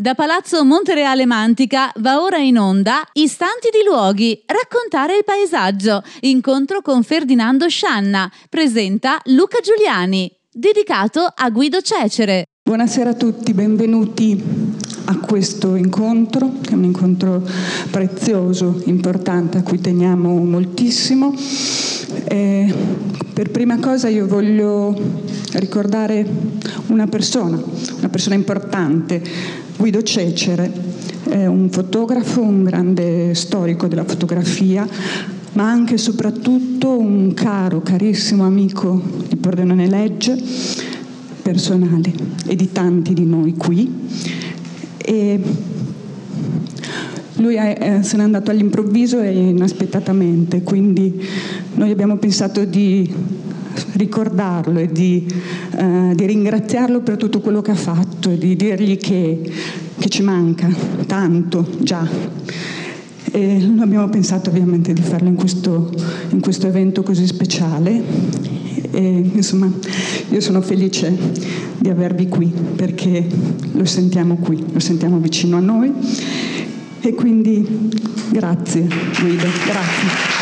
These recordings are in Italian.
Da Palazzo Montereale Mantica va ora in onda Istanti di luoghi, raccontare il paesaggio. Incontro con Ferdinando Scianna. Presenta Luca Giuliani. Dedicato a Guido Cecere. Buonasera a tutti, benvenuti a questo incontro, che è un incontro prezioso, importante, a cui teniamo moltissimo. Eh, per prima cosa io voglio ricordare una persona, una persona importante, Guido Cecere è un fotografo, un grande storico della fotografia, ma anche e soprattutto un caro, carissimo amico di Pordenone Legge, personale e di tanti di noi qui. E lui è, se n'è andato all'improvviso e inaspettatamente, quindi noi abbiamo pensato di ricordarlo e di, eh, di, ringraziarlo per tutto quello che ha fatto e di dirgli che, che ci manca tanto già. E noi abbiamo pensato ovviamente di farlo in questo, in questo evento così speciale. E, insomma, io sono felice di avervi qui perché lo sentiamo qui, lo sentiamo vicino a noi. E quindi grazie Guido, grazie.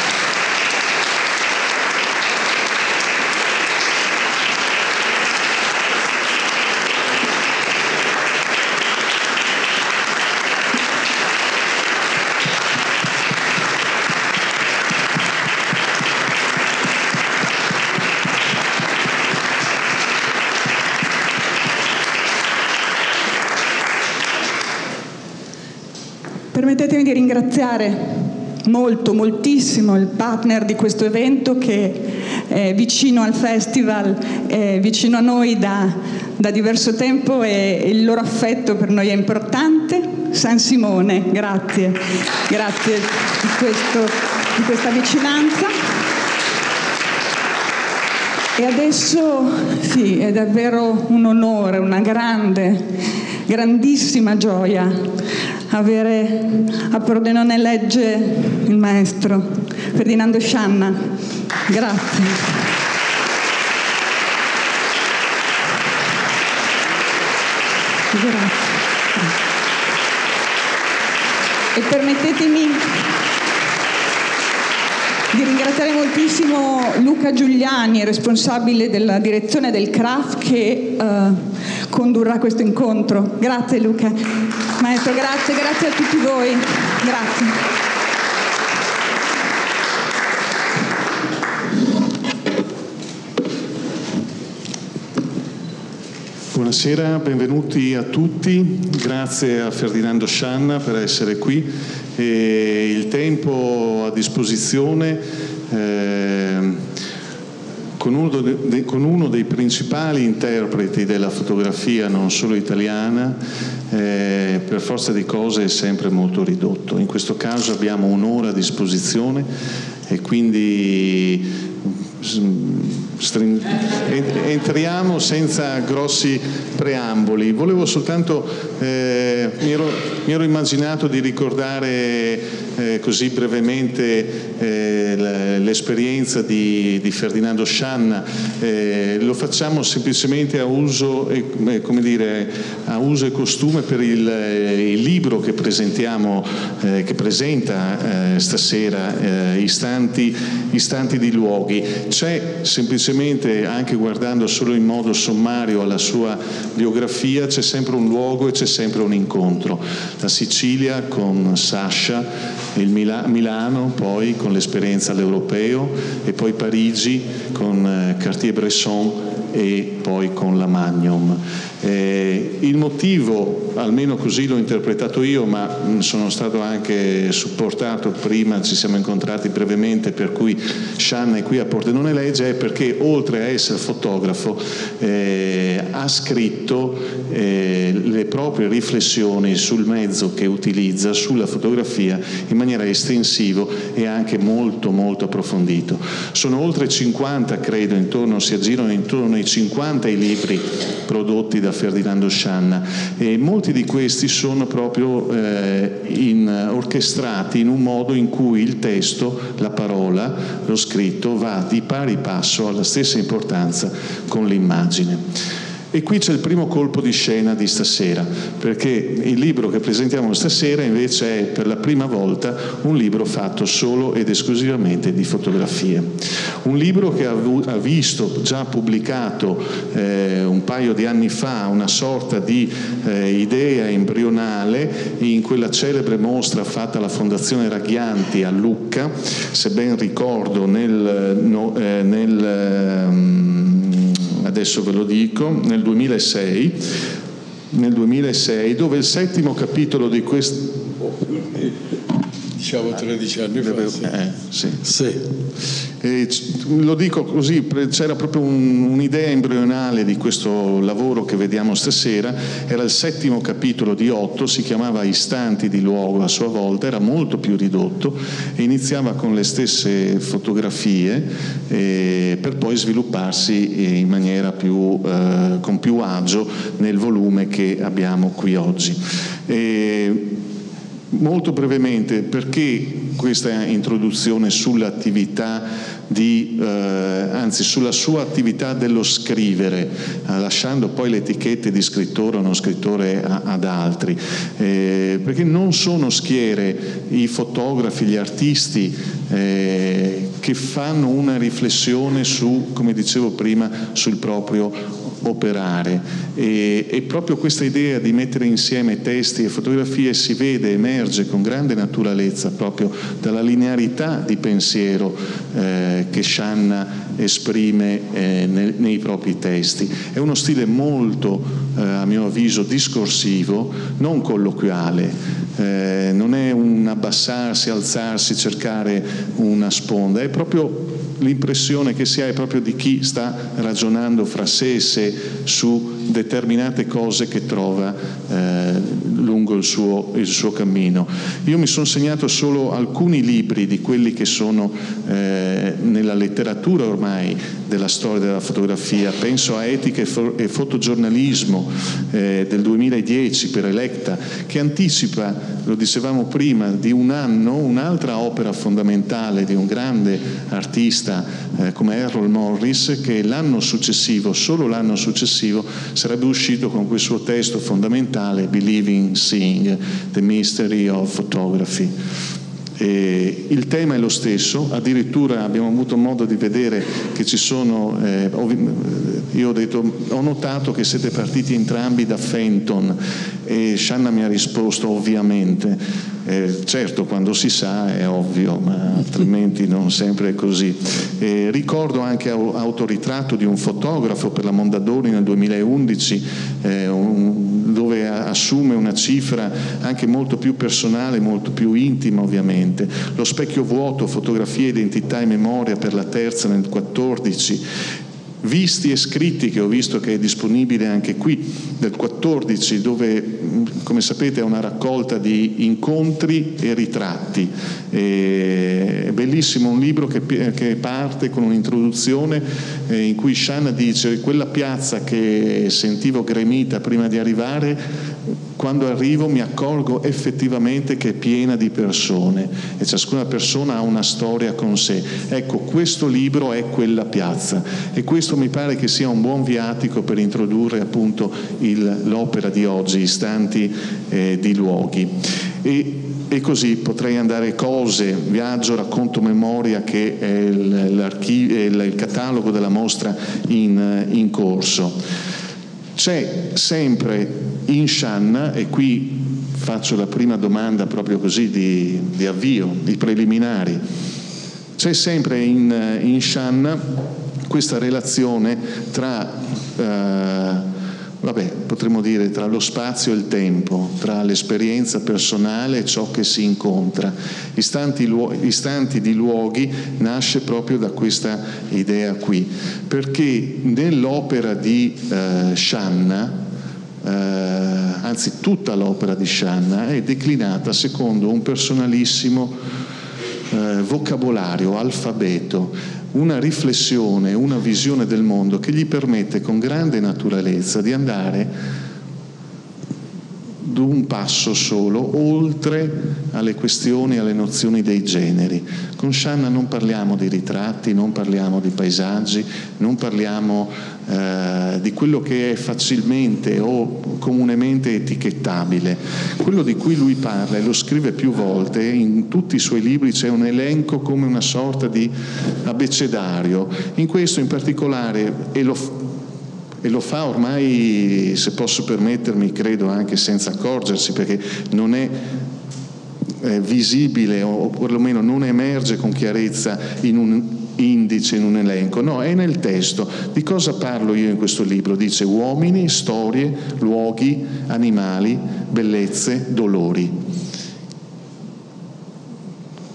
Permettetemi di ringraziare molto, moltissimo il partner di questo evento che è vicino al festival, è vicino a noi da, da diverso tempo e il loro affetto per noi è importante. San Simone, grazie, grazie di, questo, di questa vicinanza. E adesso sì, è davvero un onore, una grande, grandissima gioia avere a Pordenone legge il maestro Ferdinando Scianna. Grazie. Grazie. E permettetemi di ringraziare moltissimo Luca Giuliani, responsabile della direzione del CRAF, che uh, condurrà questo incontro. Grazie Luca. Maestro, grazie, grazie a tutti voi. Grazie. Buonasera, benvenuti a tutti, grazie a Ferdinando Scianna per essere qui. E il tempo a disposizione eh, con, uno de, con uno, dei principali interpreti della fotografia, non solo italiana, eh, per forza di cose è sempre molto ridotto. In questo caso abbiamo un'ora a disposizione e quindi entriamo senza grossi preamboli. Volevo soltanto, eh, mi, ero, mi, ero, immaginato di ricordare eh, così brevemente eh, l'esperienza di, di, Ferdinando Scianna. Eh, lo facciamo semplicemente a uso, e, eh, dire, a uso e costume per il, il libro che presentiamo, eh, che presenta stasera, istanti, istanti di luoghi c'è semplicemente, anche guardando solo in modo sommario alla sua biografia, c'è sempre un luogo e c'è sempre un incontro. La Sicilia con Sasha, il Mila- Milano poi con l'esperienza all'europeo e poi Parigi con eh, Cartier-Bresson e poi con la Magnum. Eh, il motivo, almeno così l'ho interpretato io, ma sono stato anche supportato prima, ci siamo incontrati brevemente, per cui Shanna è qui a Pordenone Legge, è perché oltre a essere fotografo eh, ha scritto eh, le proprie riflessioni sul mezzo che utilizza, sulla fotografia, in maniera estensiva e anche molto molto approfondito. Sono oltre 50, credo, intorno, si aggirano intorno ai 50 i libri prodotti da Ferdinando Scianna e molti di questi sono proprio eh, in, orchestrati in un modo in cui il testo, la parola, lo scritto va di pari passo alla stessa importanza con l'immagine. E qui c'è il primo colpo di scena di stasera, perché il libro che presentiamo stasera invece è per la prima volta un libro fatto solo ed esclusivamente di fotografie. Un libro che ha visto già pubblicato eh, un paio di anni fa una sorta di eh, idea embrionale in quella celebre mostra fatta alla Fondazione Raghianti a Lucca, se ben ricordo nel, no, eh, nel um, adesso ve lo dico, nel 2006, nel 2006 dove il settimo capitolo di questo diciamo 13 anni fa. Eh, sì. sì. Lo dico così, c'era proprio un, un'idea embrionale di questo lavoro che vediamo stasera, era il settimo capitolo di otto, si chiamava Istanti di luogo a sua volta, era molto più ridotto e iniziava con le stesse fotografie eh, per poi svilupparsi in maniera più, eh, con più agio nel volume che abbiamo qui oggi. E, Molto brevemente, perché questa introduzione sull'attività di, eh, anzi sulla sua attività dello scrivere, eh, lasciando poi le etichette di scrittore o non scrittore a, ad altri, eh, perché non sono schiere i fotografi, gli artisti eh, che fanno una riflessione su, come dicevo prima, sul proprio operare e, e, proprio questa idea di mettere insieme testi e fotografie si vede, emerge con grande naturalezza proprio dalla linearità di pensiero eh, che Shanna esprime eh, nei, nei, propri testi. È uno stile molto, eh, a mio avviso, discorsivo, non colloquiale, eh, non è un abbassarsi, alzarsi, cercare una sponda, è proprio l'impressione che si ha è proprio di chi sta ragionando fra sé e sé su determinate cose che trova eh, lungo il suo, il suo, cammino. Io mi sono segnato solo alcuni libri di quelli che sono eh, nella letteratura ormai della storia della fotografia, penso a Etica e fotogiornalismo eh, del 2010 per Electa, che anticipa, lo dicevamo prima, di un anno un'altra opera fondamentale di un grande artista eh, come Errol Morris, che l'anno successivo, solo l'anno successivo, sarebbe uscito con quel suo testo fondamentale, Believing Seeing, The Mystery of Photography. E il tema è lo stesso, addirittura abbiamo avuto modo di vedere che ci sono, eh, io ho, detto, ho notato che siete partiti entrambi da Fenton e Shanna mi ha risposto ovviamente, eh, certo quando si sa è ovvio, ma altrimenti non sempre è così. Eh, ricordo anche autoritratto di un fotografo per la Mondadori nel 2011, eh, un, dove assume una cifra anche molto più personale, molto più intima ovviamente. Lo specchio vuoto, fotografia, identità e memoria per la terza nel 14 visti e scritti che ho visto che è disponibile anche qui del 14 dove come sapete è una raccolta di incontri e ritratti. È bellissimo un libro che, che parte con un'introduzione eh, in cui Shanna dice quella piazza che sentivo gremita prima di arrivare quando arrivo mi accorgo effettivamente che è piena di persone e ciascuna persona ha una storia con sé. Ecco, questo libro è quella piazza e questo mi pare che sia un buon viatico per introdurre appunto il, l'opera di oggi, istanti eh, di luoghi. E, e così potrei andare cose, viaggio, racconto, memoria che è il, il catalogo della mostra in, in corso. C'è sempre in Shanna, e qui faccio la prima domanda proprio così di, di avvio, di preliminari, c'è sempre in, in Shanna questa relazione tra, eh, vabbè, potremmo dire, tra lo spazio e il tempo, tra l'esperienza personale e ciò che si incontra. Istanti, luo- istanti di luoghi nasce proprio da questa idea qui, perché nell'opera di eh, Shanna, eh, anzi tutta l'opera di Shanna è declinata secondo un personalissimo eh, vocabolario, alfabeto, una riflessione, una visione del mondo che gli permette con grande naturalezza di andare un passo solo, oltre alle questioni, alle nozioni dei generi. Con Shanna non parliamo di ritratti, non parliamo di paesaggi, non parliamo eh, di quello che è facilmente o comunemente etichettabile. Quello di cui lui parla e lo scrive più volte, in tutti i suoi libri c'è un elenco come una sorta di abecedario. In questo in particolare, e lo e lo fa ormai, se posso permettermi, credo anche senza accorgersi, perché non è visibile o perlomeno non emerge con chiarezza in un indice, in un elenco, no, è nel testo. Di cosa parlo io in questo libro? Dice uomini, storie, luoghi, animali, bellezze, dolori.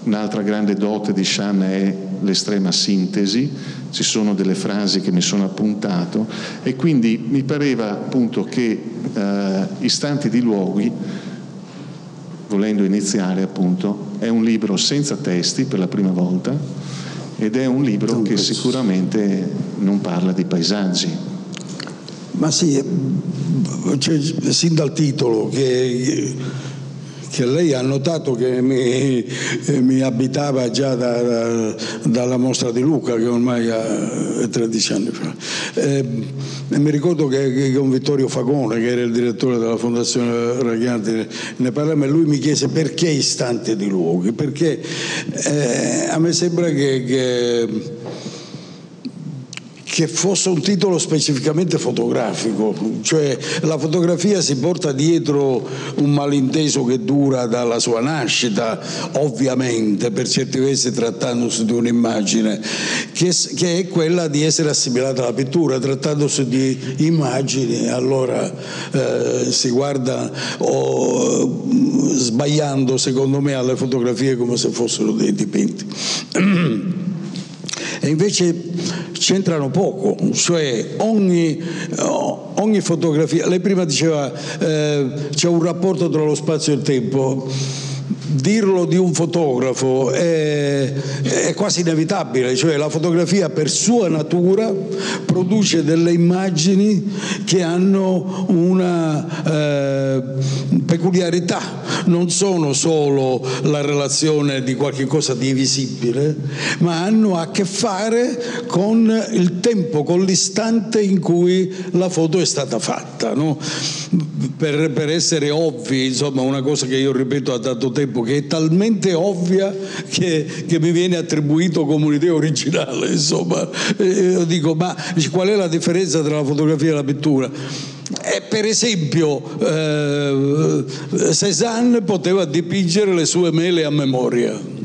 Un'altra grande dote di Shan è l'estrema sintesi, ci sono delle frasi che mi sono appuntato e quindi mi pareva appunto che eh, Istanti di luoghi, volendo iniziare appunto, è un libro senza testi per la prima volta ed è un libro che sicuramente non parla di paesaggi. Ma sì, cioè, sin dal titolo che che lei ha notato che mi, mi abitava già da, da, dalla mostra di Luca, che ormai è 13 anni fa. Eh, mi ricordo che, che, con Vittorio Fagone, che era il direttore della Fondazione Raghianti, ne parlammo e lui mi chiese perché istanti di luoghi, perché eh, a me sembra che, che che fosse un titolo specificamente fotografico, cioè la fotografia si porta dietro un malinteso che dura dalla sua nascita, ovviamente, per certi versi trattandosi di un'immagine, che, che è quella di essere assimilata alla pittura, trattandosi di immagini, allora eh, si guarda oh, sbagliando secondo me alle fotografie come se fossero dei dipinti. E invece c'entrano poco, cioè ogni, ogni fotografia, lei prima diceva eh, c'è un rapporto tra lo spazio e il tempo dirlo di un fotografo è, è, quasi inevitabile, cioè la fotografia per sua natura produce delle immagini che hanno una eh, peculiarità, non sono solo la relazione di qualche cosa di visibile, ma hanno a che fare con il tempo, con l'istante in cui la foto è stata fatta. No? Per, per essere ovvi, insomma, una cosa che io ripeto da tanto tempo, che è talmente ovvia che, che mi viene attribuito come un'idea originale, insomma. io dico, ma qual è la differenza tra la fotografia e la pittura? E per esempio eh, Cézanne poteva dipingere le sue mele a memoria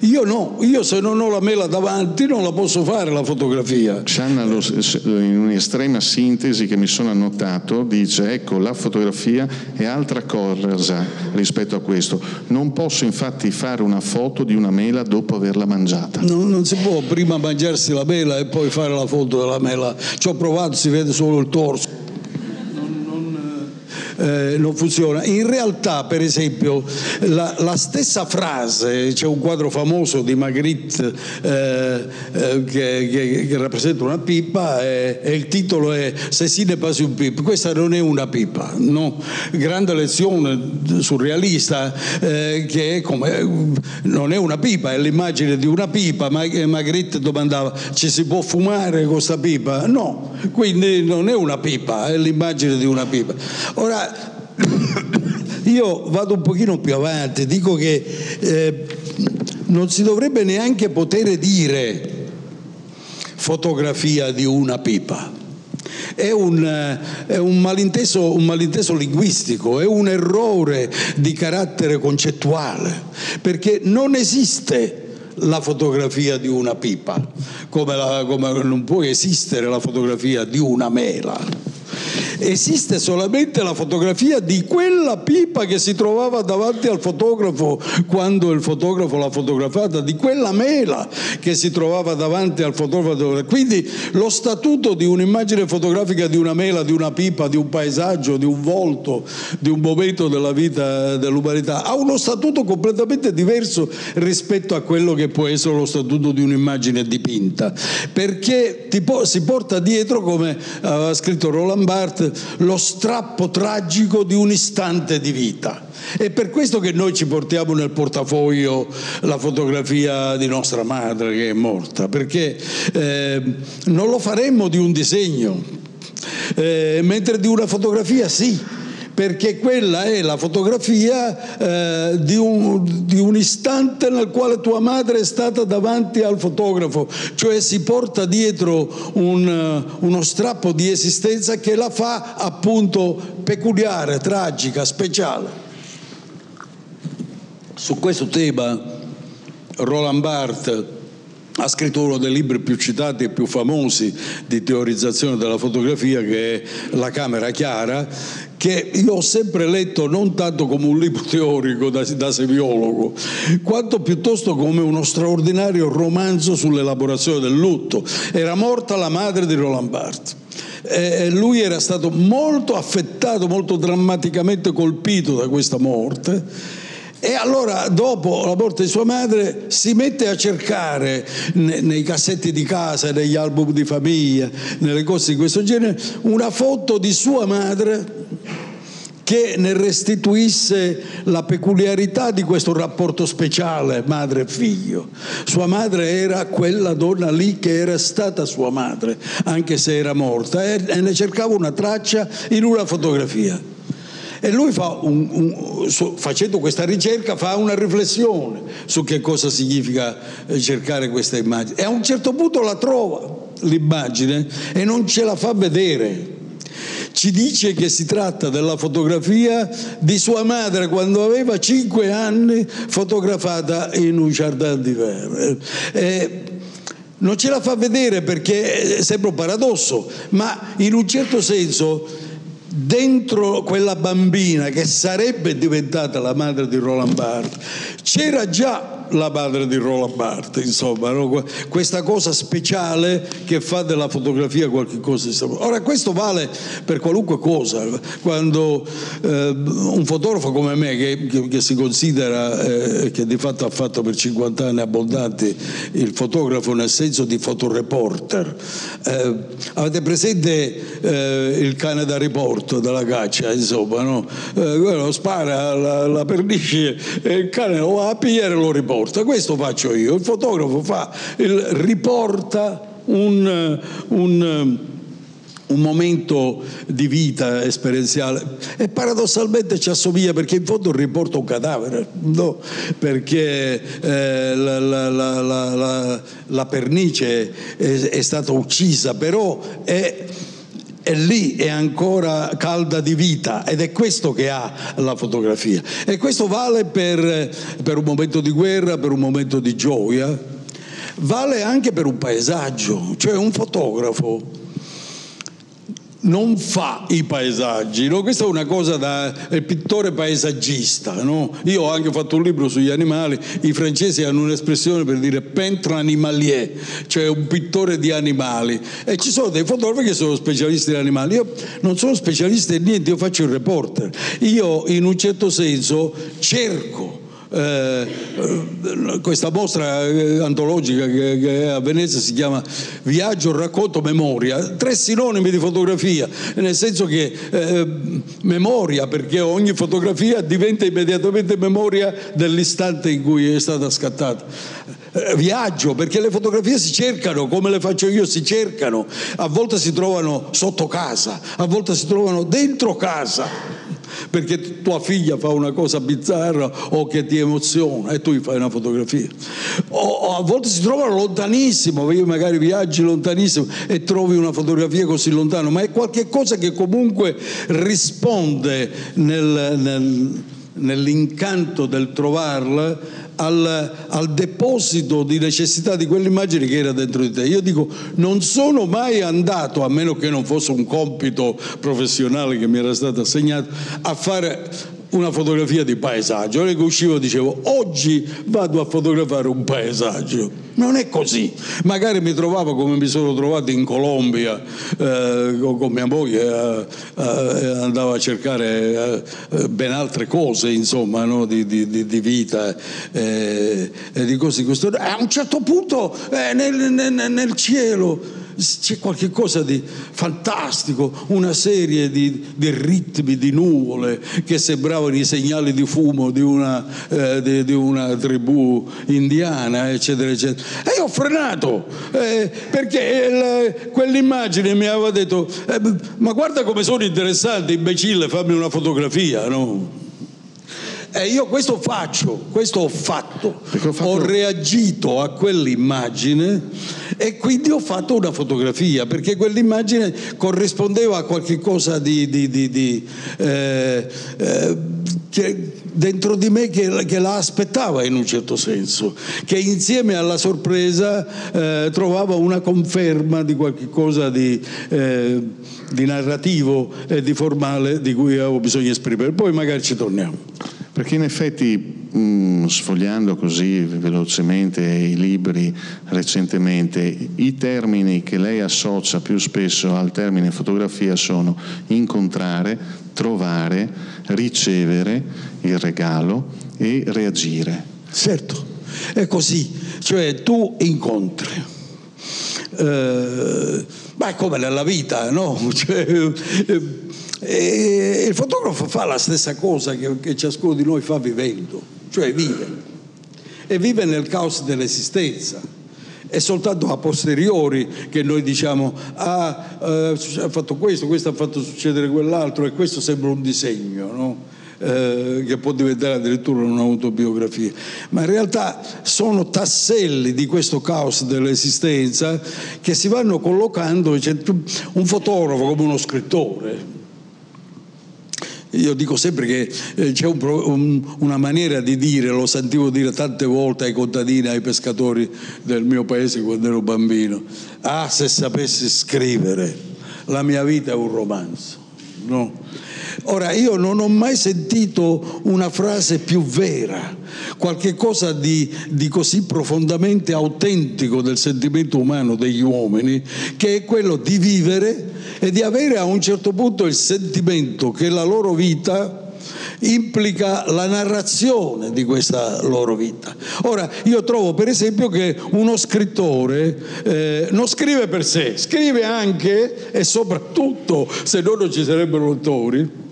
io no, io se non ho la mela davanti non la posso fare la fotografia. Shanna in un'estrema sintesi che mi sono annotato dice ecco la fotografia è altra cosa rispetto a questo. Non posso infatti fare una foto di una mela dopo averla mangiata. No, non si può prima mangiarsi la mela e poi fare la foto della mela. Ci ho provato, si vede solo il torso eh, non funziona. In realtà, per esempio, la, la, stessa frase, c'è un quadro famoso di Magritte eh, eh, che, che, che, rappresenta una pipa e, il titolo è Cecine pas un pipe. Questa non è una pipa, no? Grande lezione surrealista eh, che è come, non è una pipa, è l'immagine di una pipa. Ma Magritte domandava ci si può fumare con questa pipa? No, quindi non è una pipa, è l'immagine di una pipa. Ora, io vado un pochino più avanti, dico che eh, non si dovrebbe neanche poter dire fotografia di una pipa. È un, è un, malinteso, un, malinteso, linguistico, è un errore di carattere concettuale, perché non esiste la fotografia di una pipa, come, la, come non può esistere la fotografia di una mela esiste solamente la fotografia di quella pipa che si trovava davanti al fotografo quando il fotografo l'ha fotografata, di quella mela che si trovava davanti al fotografo. Quindi lo statuto di un'immagine fotografica di una mela, di una pipa, di un paesaggio, di un volto, di un momento della vita dell'umanità ha uno statuto completamente diverso rispetto a quello che può essere lo statuto di un'immagine dipinta, perché si porta dietro, come aveva scritto Roland Barthes, lo strappo tragico di un istante di vita. È per questo che noi ci portiamo nel portafoglio la fotografia di nostra madre che è morta, perché eh, non lo faremmo di un disegno, eh, mentre di una fotografia sì perché quella è la fotografia eh, di, un, di, un, istante nel quale tua madre è stata davanti al fotografo, cioè si porta dietro un, uno strappo di esistenza che la fa appunto peculiare, tragica, speciale. Su questo tema Roland Barthes ha scritto uno dei libri più citati e più famosi di teorizzazione della fotografia che è La camera chiara, che io ho sempre letto non tanto come un libro teorico da, da semiologo, quanto piuttosto come uno straordinario romanzo sull'elaborazione del lutto. Era morta la madre di Roland Barthes. Eh, lui era stato molto affettato, molto drammaticamente colpito da questa morte e allora, dopo la morte di sua madre, si mette a cercare nei cassetti di casa, negli album di famiglia, nelle cose di questo genere, una foto di sua madre che ne restituisse la peculiarità di questo rapporto speciale madre e figlio. Sua madre era quella donna lì che era stata sua madre, anche se era morta, e ne cercava una traccia in una fotografia. E lui un, un, su, facendo questa ricerca fa una riflessione su che cosa significa eh, cercare questa immagine. E a un certo punto la trova l'immagine e non ce la fa vedere. Ci dice che si tratta della fotografia di sua madre quando aveva cinque anni, fotografata in un giardin d'hiver. E non ce la fa vedere perché sembra un paradosso, ma in un certo senso dentro quella bambina che sarebbe diventata la madre di Roland Barthes c'era già la madre di Roland Barthes, insomma, no? questa cosa speciale che fa della fotografia qualcosa di strano. Ora, questo vale per qualunque cosa. Quando eh, un fotografo come me, che, che, che si considera, eh, che di fatto ha fatto per 50 anni abbondanti il fotografo nel senso di fotoreporter, eh, avete presente eh, il cane da riporto della caccia, insomma, no? Eh, quello spara la, la pernice e il cane lo va a pigliare e lo riporta. Questo faccio io. Il fotografo fa, il, riporta un, un un momento di vita esperienziale e paradossalmente ci assomiglia perché in fondo riporta un cadavere, no? perché eh, la, la, la, la, pernice è, è, stata uccisa, però è e lì è ancora calda di vita ed è questo che ha la fotografia. E questo vale per, per un momento di guerra, per un momento di gioia, vale anche per un paesaggio, cioè un fotografo non fa i paesaggi, no? questa è una cosa da pittore paesaggista. No? Io ho anche fatto un libro sugli animali, i francesi hanno un'espressione per dire peintre animalier, cioè un pittore di animali, e ci sono dei fotografi che sono specialisti in animali. Io non sono specialista in niente, io faccio il reporter. Io in un certo senso cerco eh, questa mostra eh, antologica che, che, è a Venezia si chiama Viaggio, racconto, memoria, tre sinonimi di fotografia, nel senso che eh, memoria perché ogni fotografia diventa immediatamente memoria dell'istante in cui è stata scattata. Eh, viaggio perché le fotografie si cercano come le faccio io si cercano. A volte si trovano sotto casa a volte si trovano dentro casa perché tua figlia fa una cosa bizzarra o che ti emoziona e tu gli fai una fotografia. O, o a volte si trovano lontanissimo, io magari viaggi lontanissimo e trovi una fotografia così lontano, ma è qualcosa che comunque risponde nel, nel, nell'incanto del trovarla al, al, deposito di necessità di quell'immagine che era dentro di te. Io dico, non sono mai andato, a meno che non fosse un compito professionale che mi era stato assegnato, a fare una fotografia di paesaggio. Io che uscivo dicevo oggi vado a fotografare un paesaggio. Non è così. Magari mi trovavo come mi sono trovato in Colombia eh, con mia moglie, eh, eh, andavo a cercare eh, ben altre cose, insomma, no? di, di, di, vita eh, e di cose di questo. A un certo punto eh, nel, nel, nel cielo c'è qualcosa di fantastico, una serie di, di, ritmi di nuvole che sembravano i segnali di fumo di una, eh, di, di una tribù indiana, eccetera, eccetera. E io ho frenato eh, perché il, quell'immagine mi aveva detto: eh, Ma guarda come sono interessanti, imbecille, fammi una fotografia, no? E io questo faccio, questo ho fatto. ho fatto. Ho reagito a quell'immagine e quindi ho fatto una fotografia perché quell'immagine corrispondeva a qualche cosa di, di, di, di eh, eh, che dentro di me che, che, la aspettava in un certo senso, che insieme alla sorpresa eh, trovava una conferma di qualche cosa di, eh, di narrativo e di formale di cui avevo bisogno di esprimere. Poi magari ci torniamo. Perché in effetti, mh, sfogliando così velocemente i libri recentemente, i termini che lei associa più spesso al termine fotografia sono incontrare, trovare, ricevere il regalo e reagire. Certo, è così, cioè tu incontri. Eh, ma è come nella vita, no? Cioè, eh, e il fotografo fa la stessa cosa che, che ciascuno di noi fa vivendo, cioè vive. E vive nel caos dell'esistenza è soltanto a posteriori che noi diciamo ah, eh, ha fatto questo, questo ha fatto succedere quell'altro e questo sembra un disegno, no? eh, che può diventare addirittura un'autobiografia. Ma in realtà sono tasselli di questo caos dell'esistenza che si vanno collocando, cioè, un fotografo come uno scrittore io dico sempre che eh, c'è un, un, una maniera di dire, lo sentivo dire tante volte ai contadini, ai pescatori del mio paese quando ero bambino, ah se sapessi scrivere, la mia vita è un romanzo. No? Ora, io non ho mai sentito una frase più vera, qualche cosa di, di, così profondamente autentico del sentimento umano degli uomini, che è quello di vivere e di avere a un certo punto il sentimento che la loro vita implica la narrazione di questa loro vita. Ora, io trovo per esempio che uno scrittore eh, non scrive per sé, scrive anche e soprattutto, se no non ci sarebbero autori,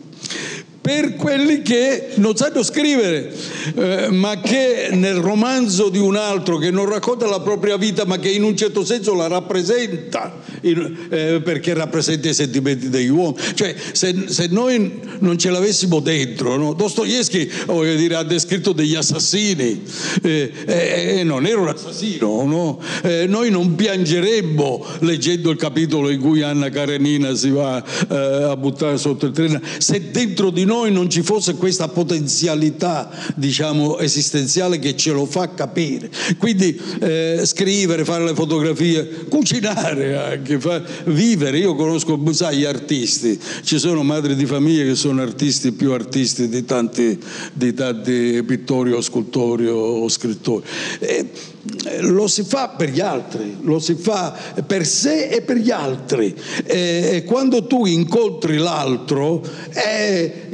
per quelli che non sanno scrivere, eh, ma che nel romanzo di un altro che non racconta la propria vita, ma che in un certo senso la rappresenta, in, eh, perché rappresenta i sentimenti degli uomini. Cioè, se, se noi non ce l'avessimo dentro, no? Dostoevsky dire, ha descritto degli assassini eh, e non era un assassino, no? Eh, noi non piangeremmo leggendo il capitolo in cui Anna Karenina si va eh, a buttare sotto il treno, se dentro di noi noi non ci fosse questa potenzialità, diciamo, esistenziale che ce lo fa capire. Quindi eh, scrivere, fare le fotografie, cucinare anche, fa, vivere. Io conosco, sai, gli artisti, ci sono madri di famiglia che sono artisti più artisti di tanti, di tanti pittori o scultori o, scrittori. E, lo si fa per gli altri, lo si fa per sé e per gli altri. E quando tu incontri l'altro,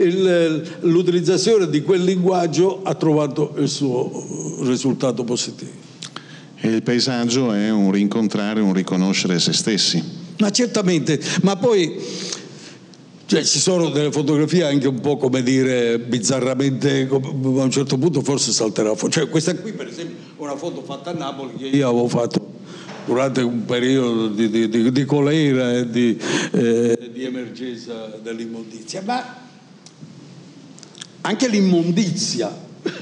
il, l'utilizzazione di quel linguaggio ha trovato il suo risultato positivo. E il paesaggio è un rincontrare, un riconoscere se stessi. Ma certamente, ma poi cioè, ci sono delle fotografie anche un po' come dire bizzarramente, a un certo punto forse salterà fuori. Cioè, questa qui per esempio è una foto fatta a Napoli che io avevo fatto durante un periodo di, di, di, di colera e di, eh, di emergenza dell'immondizia. Ma anche l'immondizia.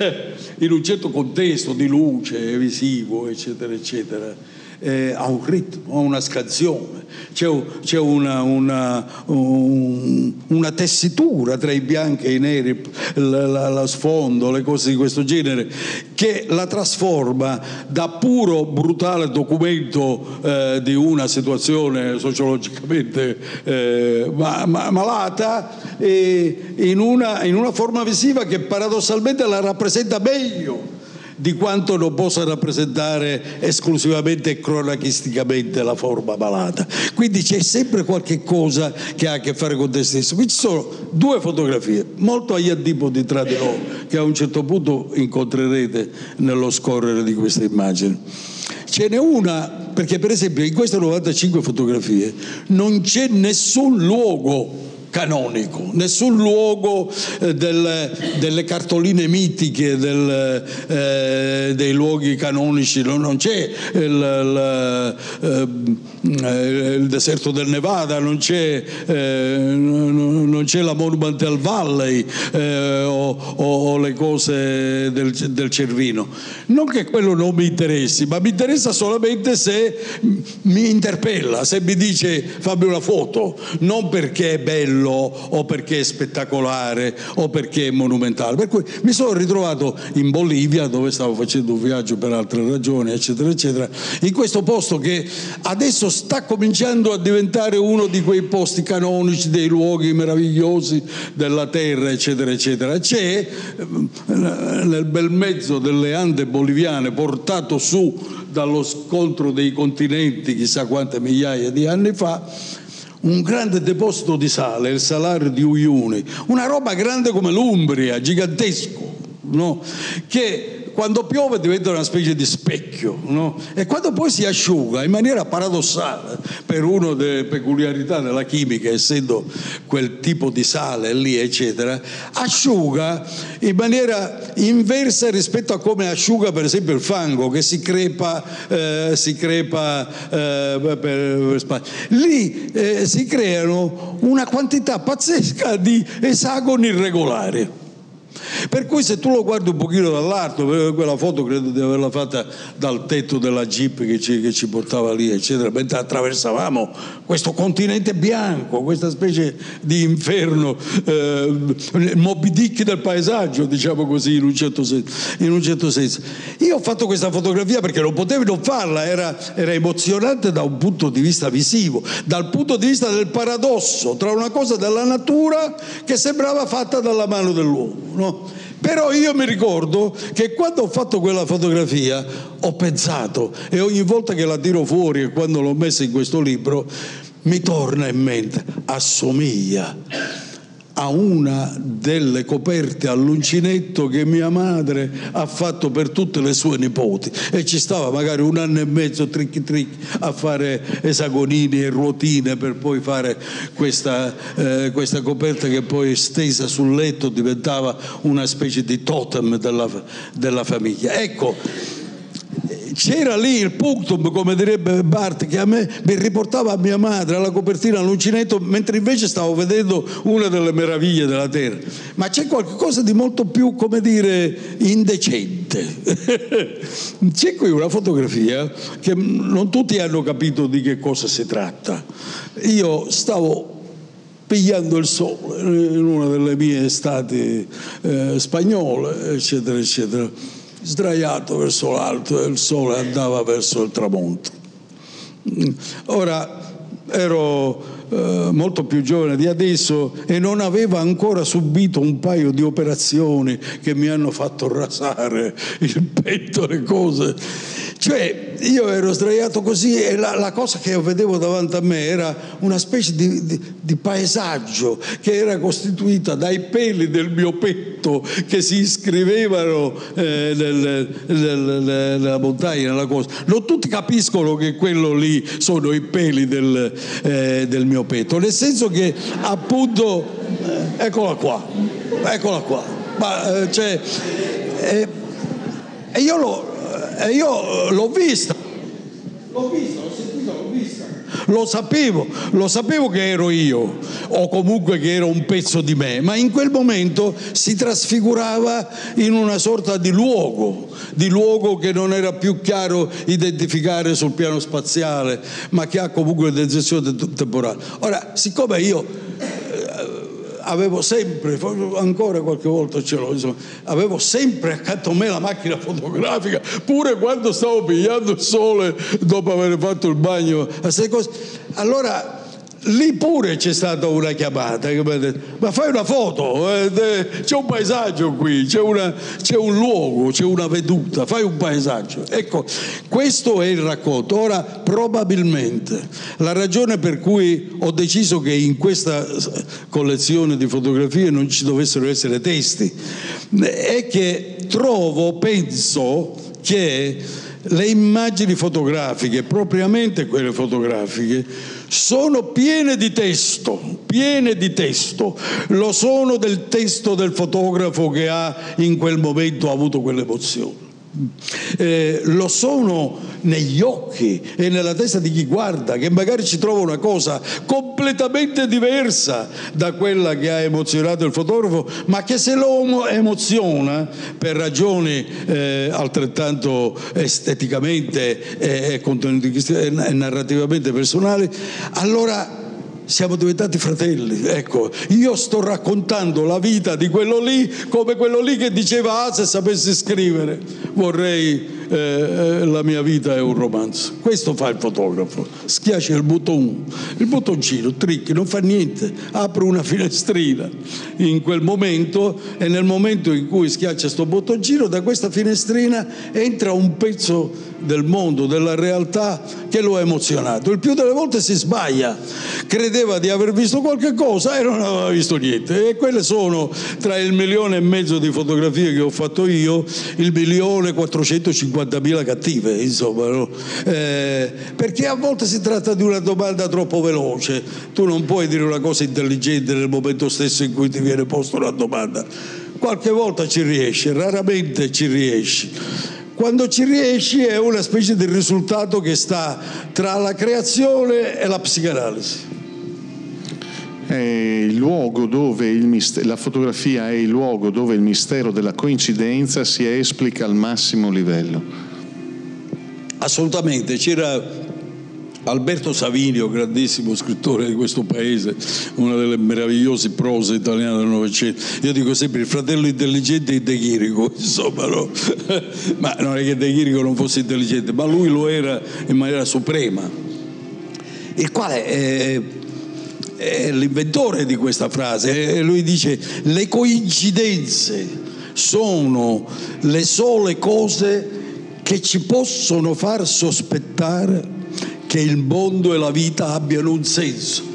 In un certo contesto di luce, visivo, eccetera, eccetera, eh, ha un ritmo, ha una scansione. C'è, c'è una, una, un, una, tessitura tra i bianchi e i neri, la, la, la, sfondo, le cose di questo genere, che la trasforma da puro brutale documento eh, di una situazione sociologicamente eh, ma, ma, malata in una, in una forma visiva che paradossalmente la rappresenta meglio di quanto non possa rappresentare esclusivamente e cronachisticamente la forma malata. Quindi c'è sempre qualche cosa che ha a che fare con te stesso. Qui ci sono due fotografie, molto agli antipodi tra di loro, che a un certo punto incontrerete nello scorrere di questa immagine. ce n'è una, perché per esempio in queste 95 fotografie non c'è nessun luogo canonico, nessun luogo eh, del, delle cartoline mitiche del, eh, dei luoghi canonici, no, non c'è il, il, eh, il, deserto del Nevada, non c'è, eh, non c'è la Monumental Valley eh, o, o, le cose del, del, Cervino. Non che quello non mi interessi, ma mi interessa solamente se mi interpella, se mi dice fammi una foto, non perché è bello bello o perché è spettacolare o perché è monumentale. Per cui mi sono ritrovato in Bolivia dove stavo facendo un viaggio per altre ragioni, eccetera, eccetera, in questo posto che adesso sta cominciando a diventare uno di quei posti canonici, dei luoghi meravigliosi della terra, eccetera, eccetera. C'è eh, nel bel mezzo delle Ande boliviane portato su dallo scontro dei continenti chissà quante migliaia di anni fa, un grande deposito di sale, il salario di Uyuni, una roba grande come l'Umbria, gigantesco, no? che quando piove diventa una specie di specchio no? e quando poi si asciuga in maniera paradossale per una delle peculiarità della chimica essendo quel tipo di sale lì eccetera asciuga in maniera inversa rispetto a come asciuga per esempio il fango che si crepa, eh, si crepa eh, per, per lì eh, si creano una quantità pazzesca di esagoni irregolari per cui se tu lo guardi un pochino dall'alto, quella foto credo di averla fatta dal tetto della jeep che ci, che ci portava lì, eccetera, mentre attraversavamo questo continente bianco, questa specie di inferno, eh, Moby del paesaggio, diciamo così, in un, certo senso, in un certo senso. Io ho fatto questa fotografia perché non potevi non farla, era, era emozionante da un punto di vista visivo, dal punto di vista del paradosso tra una cosa della natura che sembrava fatta dalla mano dell'uomo. No? Però io mi ricordo che quando ho fatto quella fotografia ho pensato e ogni volta che la tiro fuori e quando l'ho messa in questo libro mi torna in mente, assomiglia a una delle coperte all'uncinetto che mia madre ha fatto per tutte le sue nipoti e ci stava magari un anno e mezzo tricchi tricchi a fare esagonini e ruotine per poi fare questa, eh, questa coperta che poi stesa sul letto diventava una specie di totem della, della famiglia. Ecco, c'era lì il punctum, come direbbe Bart, che a me mi riportava a mia madre alla copertina all'uncinetto, mentre invece stavo vedendo una delle meraviglie della terra. Ma c'è qualcosa di molto più, come dire, indecente. c'è qui una fotografia che non tutti hanno capito di che cosa si tratta. Io stavo pigliando il sole in una delle mie estati eh, spagnole, eccetera, eccetera sdraiato verso l'alto e il sole andava verso il tramonto. Ora ero eh, molto più giovane di adesso e non avevo ancora subito un paio di operazioni che mi hanno fatto rasare il petto, le cose cioè io ero sdraiato così e la, la, cosa che vedevo davanti a me era una specie di, di, di, paesaggio che era costituita dai peli del mio petto che si iscrivevano eh, nel, nel, nella montagna, nella cosa. Non tutti capiscono che quello lì sono i peli del, eh, del mio petto, nel senso che appunto, eh, eccola qua, eccola qua, ma, eh, cioè, eh, e io lo, e io l'ho vista. L'ho vista, l'ho sentita, l'ho vista. Lo sapevo, lo sapevo che ero io, o comunque che era un pezzo di me, ma in quel momento si trasfigurava in una sorta di luogo, di luogo che non era più chiaro identificare sul piano spaziale, ma che ha comunque una dimensione temporale. Ora, siccome io avevo sempre, ancora qualche volta ce l'ho, insomma, avevo sempre accanto a me la macchina fotografica, pure quando stavo pigliando il sole dopo aver fatto il bagno, allora lì pure c'è stata una chiamata che mi ha detto ma fai una foto eh, c'è un paesaggio qui c'è, una, c'è, un luogo c'è una veduta fai un paesaggio. Ecco questo è il racconto. Ora probabilmente la ragione per cui ho deciso che in questa collezione di fotografie non ci dovessero essere testi è che trovo penso che le immagini fotografiche, propriamente quelle fotografiche, sono piene di testo, piene di testo, lo sono del testo del fotografo che ha in quel momento avuto quell'emozione eh, lo sono negli occhi e nella testa di chi guarda, che magari ci trova una cosa completamente diversa da quella che ha emozionato il fotografo, ma che se lo emoziona per ragioni eh, altrettanto esteticamente e, e, e narrativamente personali, allora siamo diventati fratelli. Ecco, io sto raccontando la vita di quello lì come quello lì che diceva ah se sapessi scrivere vorrei eh, eh, la mia vita è un romanzo. Questo fa il fotografo, schiaccia il bottone, il bottoncino, tricchi, non fa niente, apre una finestrina in quel momento e nel momento in cui schiaccia questo bottoncino da questa finestrina entra un pezzo del mondo, della realtà che lo ha emozionato. Il più delle volte si sbaglia, credeva di aver visto qualche cosa e non aveva visto niente. E quelle sono tra il milione e mezzo di fotografie che ho fatto io, il milione 450.000 cattive, insomma. No? Eh, perché a volte si tratta di una domanda troppo veloce. Tu non puoi dire una cosa intelligente nel momento stesso in cui ti viene posta una domanda. Qualche volta ci riesci, raramente ci riesci. Quando ci riesci è una specie di risultato che sta tra la creazione e la psicanalisi. È dove il mistero, la fotografia è il luogo dove il mistero della coincidenza si esplica al massimo livello. Assolutamente, c'era Alberto Savinio, grandissimo scrittore di questo paese, una delle meravigliose prose italiane del Novecento. Io dico sempre il fratello intelligente è De Chirico, insomma, no? ma non è che De Chirico non fosse intelligente, ma lui lo era in maniera suprema. Il quale è, è l'inventore di questa frase. E lui dice: Le coincidenze sono le sole cose che ci possono far sospettare che il mondo e la vita abbiano un senso.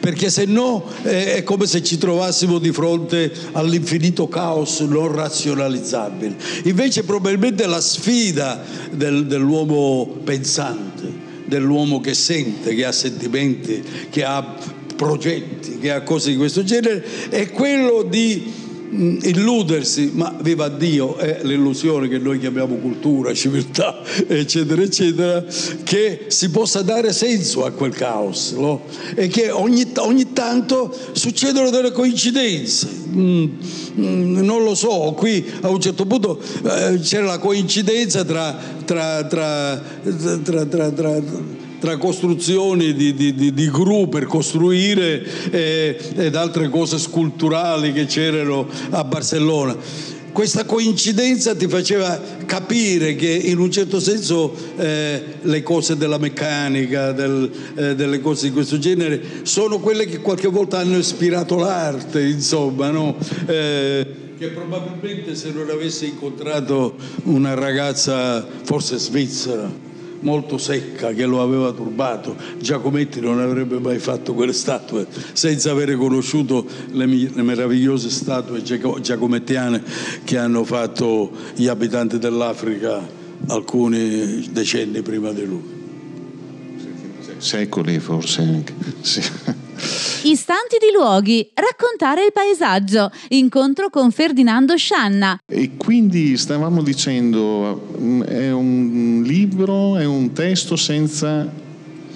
Perché se no è come se ci trovassimo di fronte all'infinito caos non razionalizzabile. Invece probabilmente la sfida del, dell'uomo pensante, dell'uomo che sente, che ha sentimenti, che ha progetti, che ha cose di questo genere, è quello di illudersi, ma viva Dio, è l'illusione che noi chiamiamo cultura, civiltà, eccetera, eccetera, che si possa dare senso a quel caos no? e che ogni, ogni, tanto succedono delle coincidenze. Mm, mm, non lo so, qui a un certo punto eh, c'era la coincidenza tra, tra, tra, tra tra costruzioni di, di, di, di gru per costruire eh, ed altre cose sculturali che c'erano a Barcellona. Questa coincidenza ti faceva capire che in un certo senso eh, le cose della meccanica, del, eh, delle cose di questo genere, sono quelle che qualche volta hanno ispirato l'arte, insomma, no? Eh, che probabilmente se non avesse incontrato una ragazza forse svizzera molto secca che lo aveva turbato. Giacometti non avrebbe mai fatto quelle statue senza avere conosciuto le, le meravigliose statue giacomettiane che hanno fatto gli abitanti dell'Africa alcuni decenni prima di lui. Secoli forse anche. Sì. Istanti di luoghi, raccontare il paesaggio, incontro con Ferdinando Scianna. E quindi stavamo dicendo, è un libro, è un testo senza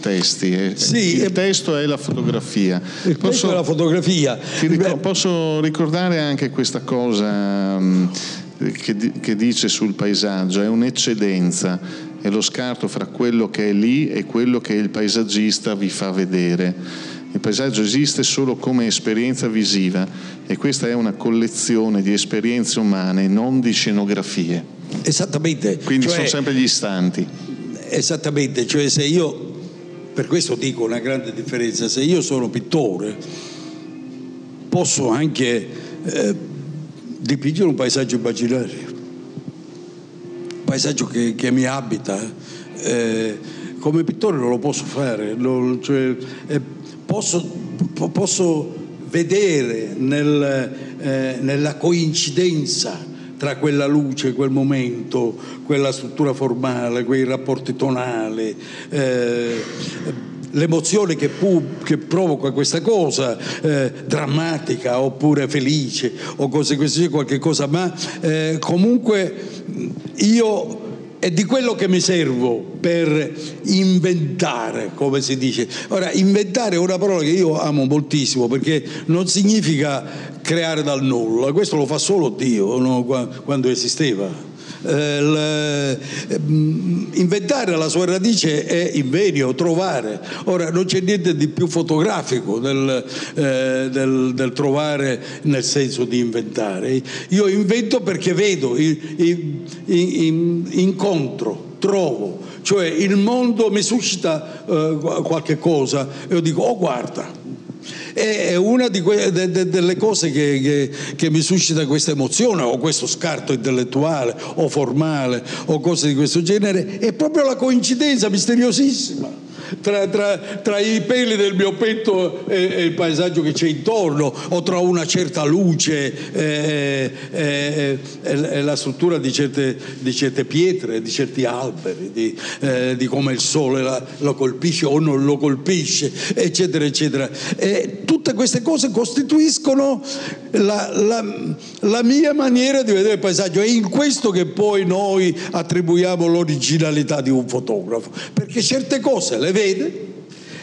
testi. Sì, il testo è la fotografia. Il posso, testo è la fotografia. Ricordo, posso ricordare anche questa cosa um, che, che dice sul paesaggio, è un'eccedenza, è lo scarto fra quello che è lì e quello che il paesaggista vi fa vedere. Il paesaggio esiste solo come esperienza visiva e questa è una collezione di esperienze umane, non di scenografie. Esattamente. Quindi cioè, sono sempre gli istanti. Esattamente, cioè se io, per questo dico una grande differenza, se io sono pittore posso anche eh, dipingere un paesaggio immaginario, un paesaggio che, che mi abita. Eh, come pittore non lo posso fare, non, cioè, è, posso, posso vedere nel, eh, nella coincidenza tra quella luce, quel momento, quella struttura formale, quei rapporti tonali. Eh, l'emozione che, pu- che, provoca questa cosa, eh, drammatica oppure felice o cose così, qualche cosa, ma eh, comunque io è di quello che mi servo per inventare, come si dice. Ora, inventare è una parola che io amo moltissimo perché non significa creare dal nulla, questo lo fa solo Dio no? quando esisteva eh, mm, inventare la sua radice è invenio, trovare. Ora non c'è niente di più fotografico del, eh, del, del trovare nel senso di inventare. Io invento perché vedo, in, in, incontro, trovo, cioè il mondo mi suscita eh, qualche cosa e io dico, oh guarda, è una que- de- de- delle cose che, che, che, mi suscita questa emozione o questo scarto intellettuale o formale o cose di questo genere, è proprio la coincidenza misteriosissima tra, tra, tra, i peli del mio petto e, e, il paesaggio che c'è intorno, o tra una certa luce e, e, e la struttura di certe, di certe, pietre, di certi alberi, di, eh, di come il sole la, lo colpisce o non lo colpisce, eccetera, eccetera. E tutte queste cose costituiscono la, la, la mia maniera di vedere il paesaggio. È in questo che poi noi attribuiamo l'originalità di un fotografo, perché certe cose le vede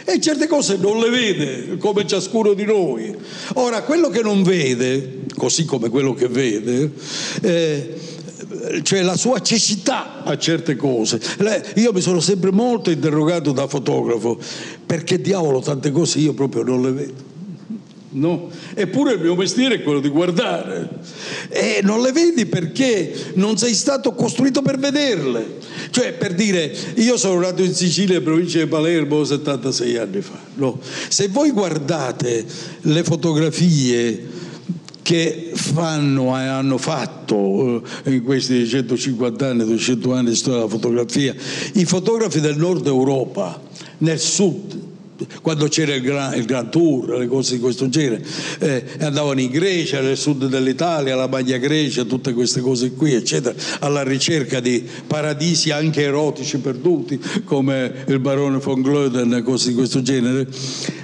e certe cose non le vede, come ciascuno di noi. Ora, quello che non vede, così come quello che vede, eh, cioè la sua cecità a certe cose. Io mi sono sempre molto interrogato da fotografo, perché diavolo tante cose io proprio non le vedo. No? Eppure il mio mestiere è quello di guardare e non le vedi perché non sei stato costruito per vederle. Cioè, per dire, io sono nato in Sicilia, in provincia di Palermo, 76 anni fa. No? Se voi guardate le fotografie che fanno e hanno fatto eh, in questi 150 anni, 200 anni di storia della fotografia, i fotografi del nord Europa, nel sud, quando c'era il Grand, il Grand Tour, le cose di questo genere, eh, andavano in Grecia, nel sud dell'Italia, la Maglia Grecia, tutte queste cose qui, eccetera, alla ricerca di paradisi anche erotici perduti, come il barone von Glöden, cose di questo genere.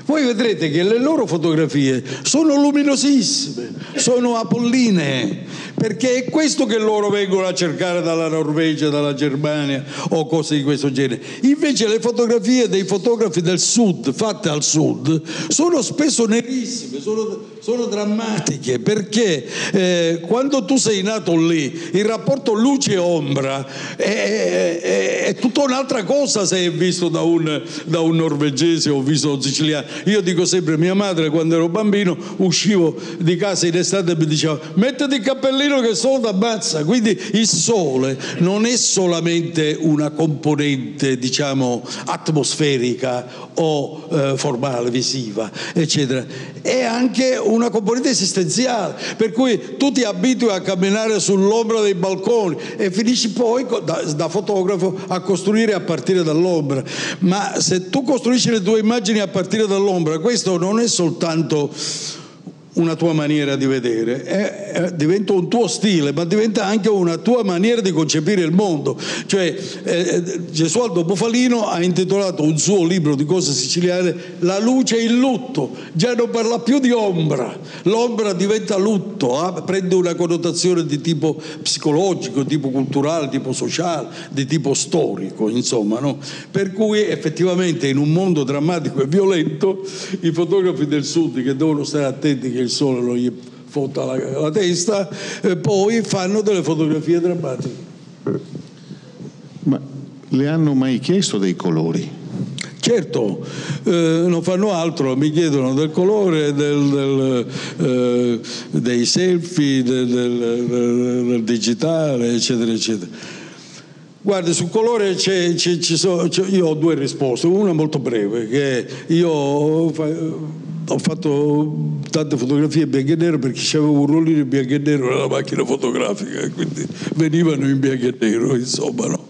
Voi vedrete che le loro fotografie sono luminosissime, sono apollinee, perché è questo che loro vengono a cercare dalla Norvegia, dalla Germania o cose di questo genere. Invece le fotografie dei fotografi del sud, fatte al sud, sono spesso nerissime, sono, sono drammatiche, perché eh, quando tu sei nato lì, il rapporto luce-ombra è, è, è tutta un'altra cosa se è visto da un, da un norvegese o visto da un siciliano. Io dico sempre, mia madre quando ero bambino uscivo di casa in estate e mi diceva mettiti il cappellino che il sole ti ammazza. Quindi il sole non è solamente una componente, diciamo, atmosferica o eh, formale, visiva, eccetera, è anche una componente esistenziale. Per cui tu ti abitui a camminare sull'ombra dei balconi e finisci poi da, da fotografo a costruire a partire dall'ombra. Ma se tu costruisci le tue immagini a partire dall'ombra, questo non è soltanto una tua maniera di vedere, è, è, diventa un tuo stile, ma diventa anche una tua maniera di concepire il mondo. Cioè, eh, Gesualdo Bufalino ha intitolato un suo libro di cose siciliane La luce in lutto, già non parla più di ombra, l'ombra diventa lutto, eh? prende una connotazione di tipo psicologico, di tipo culturale, di tipo sociale, di tipo storico, insomma. No? Per cui effettivamente in un mondo drammatico e violento i fotografi del sud che devono stare attenti che il sole non gli fotta la, la testa, e poi fanno delle fotografie drammatiche. Ma le hanno mai chiesto dei colori? Certo, eh, non fanno altro, mi chiedono del colore, del, del, eh, dei selfie, del, del, digitale, eccetera, eccetera. Guardi, sul colore c'è, c'è, so, io ho due risposte, una molto breve, che io ho fatto tante fotografie in bianco e nero perché c'avevo un rollino in bianco e nero nella macchina fotografica quindi venivano in bianco e nero, insomma, no?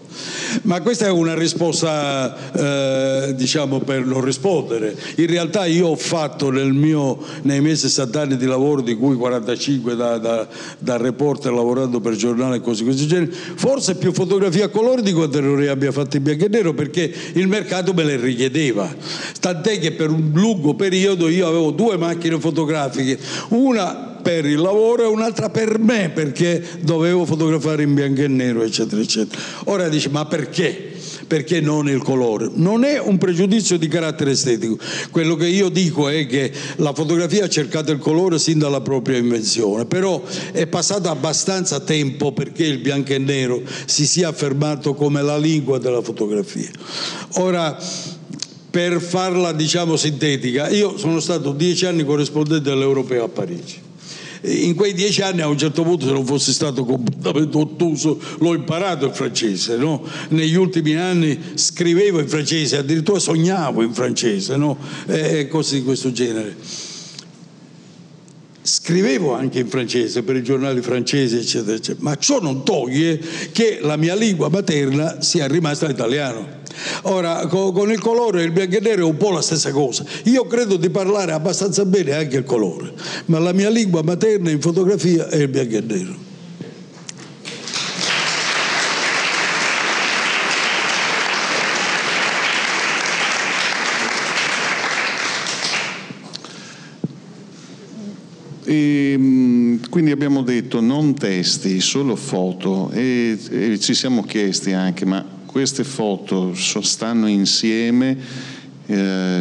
Ma questa è una risposta, eh, diciamo, per non rispondere. In realtà io ho fatto mio, nei miei 60 anni di lavoro, di cui 45 da, da, da reporter lavorando per giornale e cose di questo genere, forse più fotografie a colore di quante non ne abbia fatte in bianco e nero, perché il mercato me le richiedeva. Tant'è che per un lungo periodo io avevo due macchine fotografiche, una per il lavoro e un'altra per me perché dovevo fotografare in bianco e nero, eccetera, eccetera. Ora dice, ma perché? perché non il colore. Non è un pregiudizio di carattere estetico. Quello che io dico è che la fotografia ha cercato il colore sin dalla propria invenzione, però è passato abbastanza tempo perché il bianco e nero si sia affermato come la lingua della fotografia. Ora, per farla diciamo sintetica, io sono stato dieci anni corrispondente dell'Europeo a Parigi in quei dieci anni a un certo punto se non fossi stato completamente ottuso l'ho imparato il francese no? negli ultimi anni scrivevo in francese addirittura sognavo in francese no? e cose di questo genere scrivevo anche in francese per i giornali francesi eccetera eccetera ma ciò non toglie che la mia lingua materna sia rimasta l'italiano Ora, con il colore e il bianco e nero è un po' la stessa cosa. Io credo di parlare abbastanza bene anche il colore, ma la mia lingua materna in fotografia è il bianco e nero. E, ehm, quindi abbiamo detto non testi, solo foto e, e ci siamo chiesti anche ma queste foto stanno insieme, eh,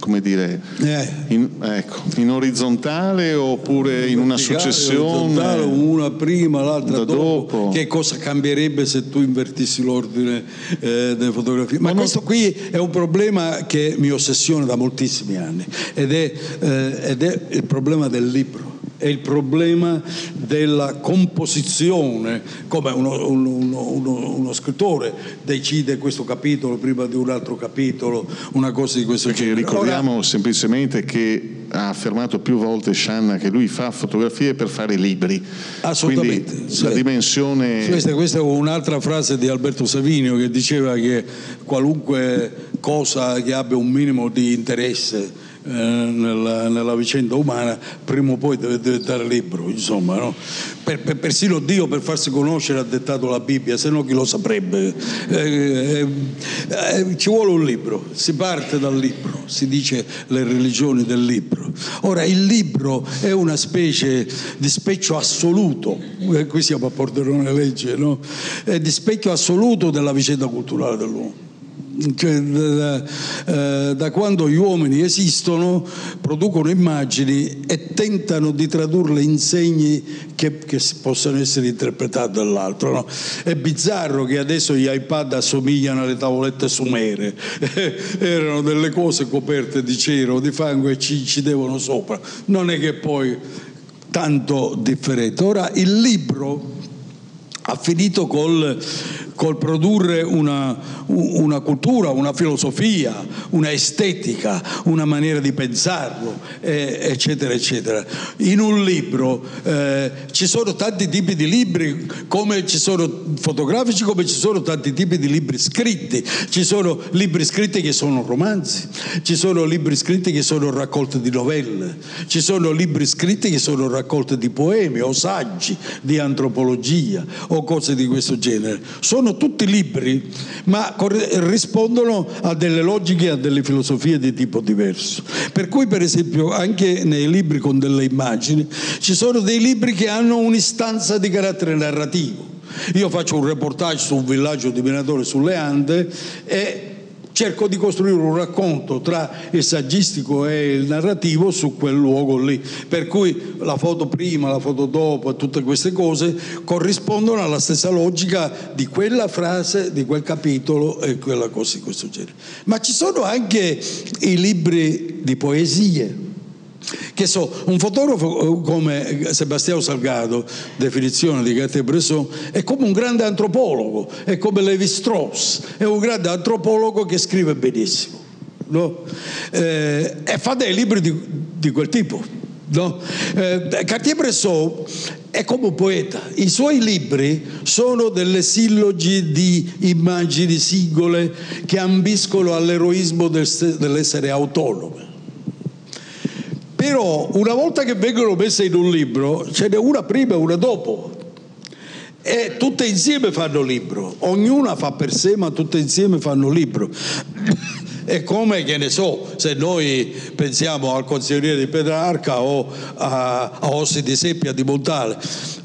come dire, eh. in, ecco, in, orizzontale oppure in una successione? Una prima, l'altra dopo. dopo. Che cosa cambierebbe se tu invertissi l'ordine eh, delle fotografie? Ma, Ma questo non... qui è un problema che mi ossessiona da moltissimi anni ed è, eh, ed è il problema del libro è il problema della composizione, come uno, uno, uno, uno, scrittore decide questo capitolo prima di un altro capitolo, una cosa di questo Perché genere. Ricordiamo Ora, semplicemente che ha affermato più volte Shanna che lui fa fotografie per fare libri. Assolutamente. Quindi sì. la dimensione... Questa, questa, è un'altra frase di Alberto Savinio che diceva che qualunque cosa che abbia un minimo di interesse eh, nella, nella, vicenda umana, prima o poi deve diventare libro, insomma, no? per, per, persino Dio per farsi conoscere ha dettato la Bibbia, se no chi lo saprebbe. Eh, eh, eh, ci vuole un libro, si parte dal libro, si dice le religioni del libro. Ora, il libro è una specie di specchio assoluto, eh, qui siamo a Pordenone Legge, no? è di specchio assoluto della vicenda culturale dell'uomo cioè, da, eh, da, quando gli uomini esistono, producono immagini e tentano di tradurle in segni che, che possano essere interpretati dall'altro. No? È bizzarro che adesso gli iPad assomigliano alle tavolette sumere, erano delle cose coperte di cero, di fango e ci incidevano sopra. Non è che poi tanto differente. Ora il libro ha finito col col produrre una, una, cultura, una filosofia, una estetica, una maniera di pensarlo, eccetera, eccetera. In un libro eh, ci sono tanti tipi di libri, come ci sono fotografici, come ci sono tanti tipi di libri scritti. Ci sono libri scritti che sono romanzi, ci sono libri scritti che sono raccolte di novelle, ci sono libri scritti che sono raccolte di poemi o saggi di antropologia o cose di questo genere. Sono sono tutti libri, ma rispondono a delle logiche, a delle filosofie di tipo diverso. Per cui, per esempio, anche nei libri con delle immagini, ci sono dei libri che hanno un'istanza di carattere narrativo. Io faccio un reportage su un villaggio di minatori sulle Ande e cerco di costruire un racconto tra il saggistico e il narrativo su quel luogo lì. Per cui la foto prima, la foto dopo tutte queste cose corrispondono alla stessa logica di quella frase, di quel capitolo e quella cosa di questo genere. Ma ci sono anche i libri di poesie che so, un fotografo eh, come Sebastiano Salgado, definizione di Cartier-Bresson, è come un grande antropologo, è come Levi Strauss, è un grande antropologo che scrive benissimo. No? Eh, e fa dei libri di, di quel tipo. No? Eh, Cartier-Bresson è come un poeta. I suoi libri sono delle sillogi di immagini singole che ambiscono all'eroismo del, dell'essere autonome. Però una volta che vengono messe in un libro, ce n'è una prima e una dopo. E tutte insieme fanno libro, ognuna fa per sé, ma tutte insieme fanno libro. È come, che ne so, se noi pensiamo al consigliere di Petrarca o a, a Ossi di Seppia di Montale,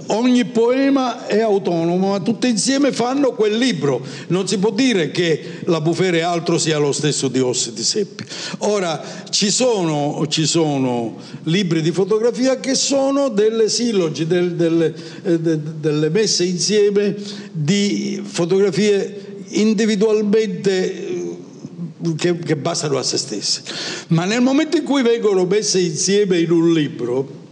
ogni poema è autonomo, ma tutte insieme fanno quel libro. Non si può dire che la Bufera e altro sia lo stesso di Ossi di Seppia. Ora, ci sono, ci sono, libri di fotografia che sono delle sillogi, del, delle, eh, delle messe insieme di fotografie individualmente che, che bastano a se stesse. Ma nel momento in cui vengono messe insieme in un libro,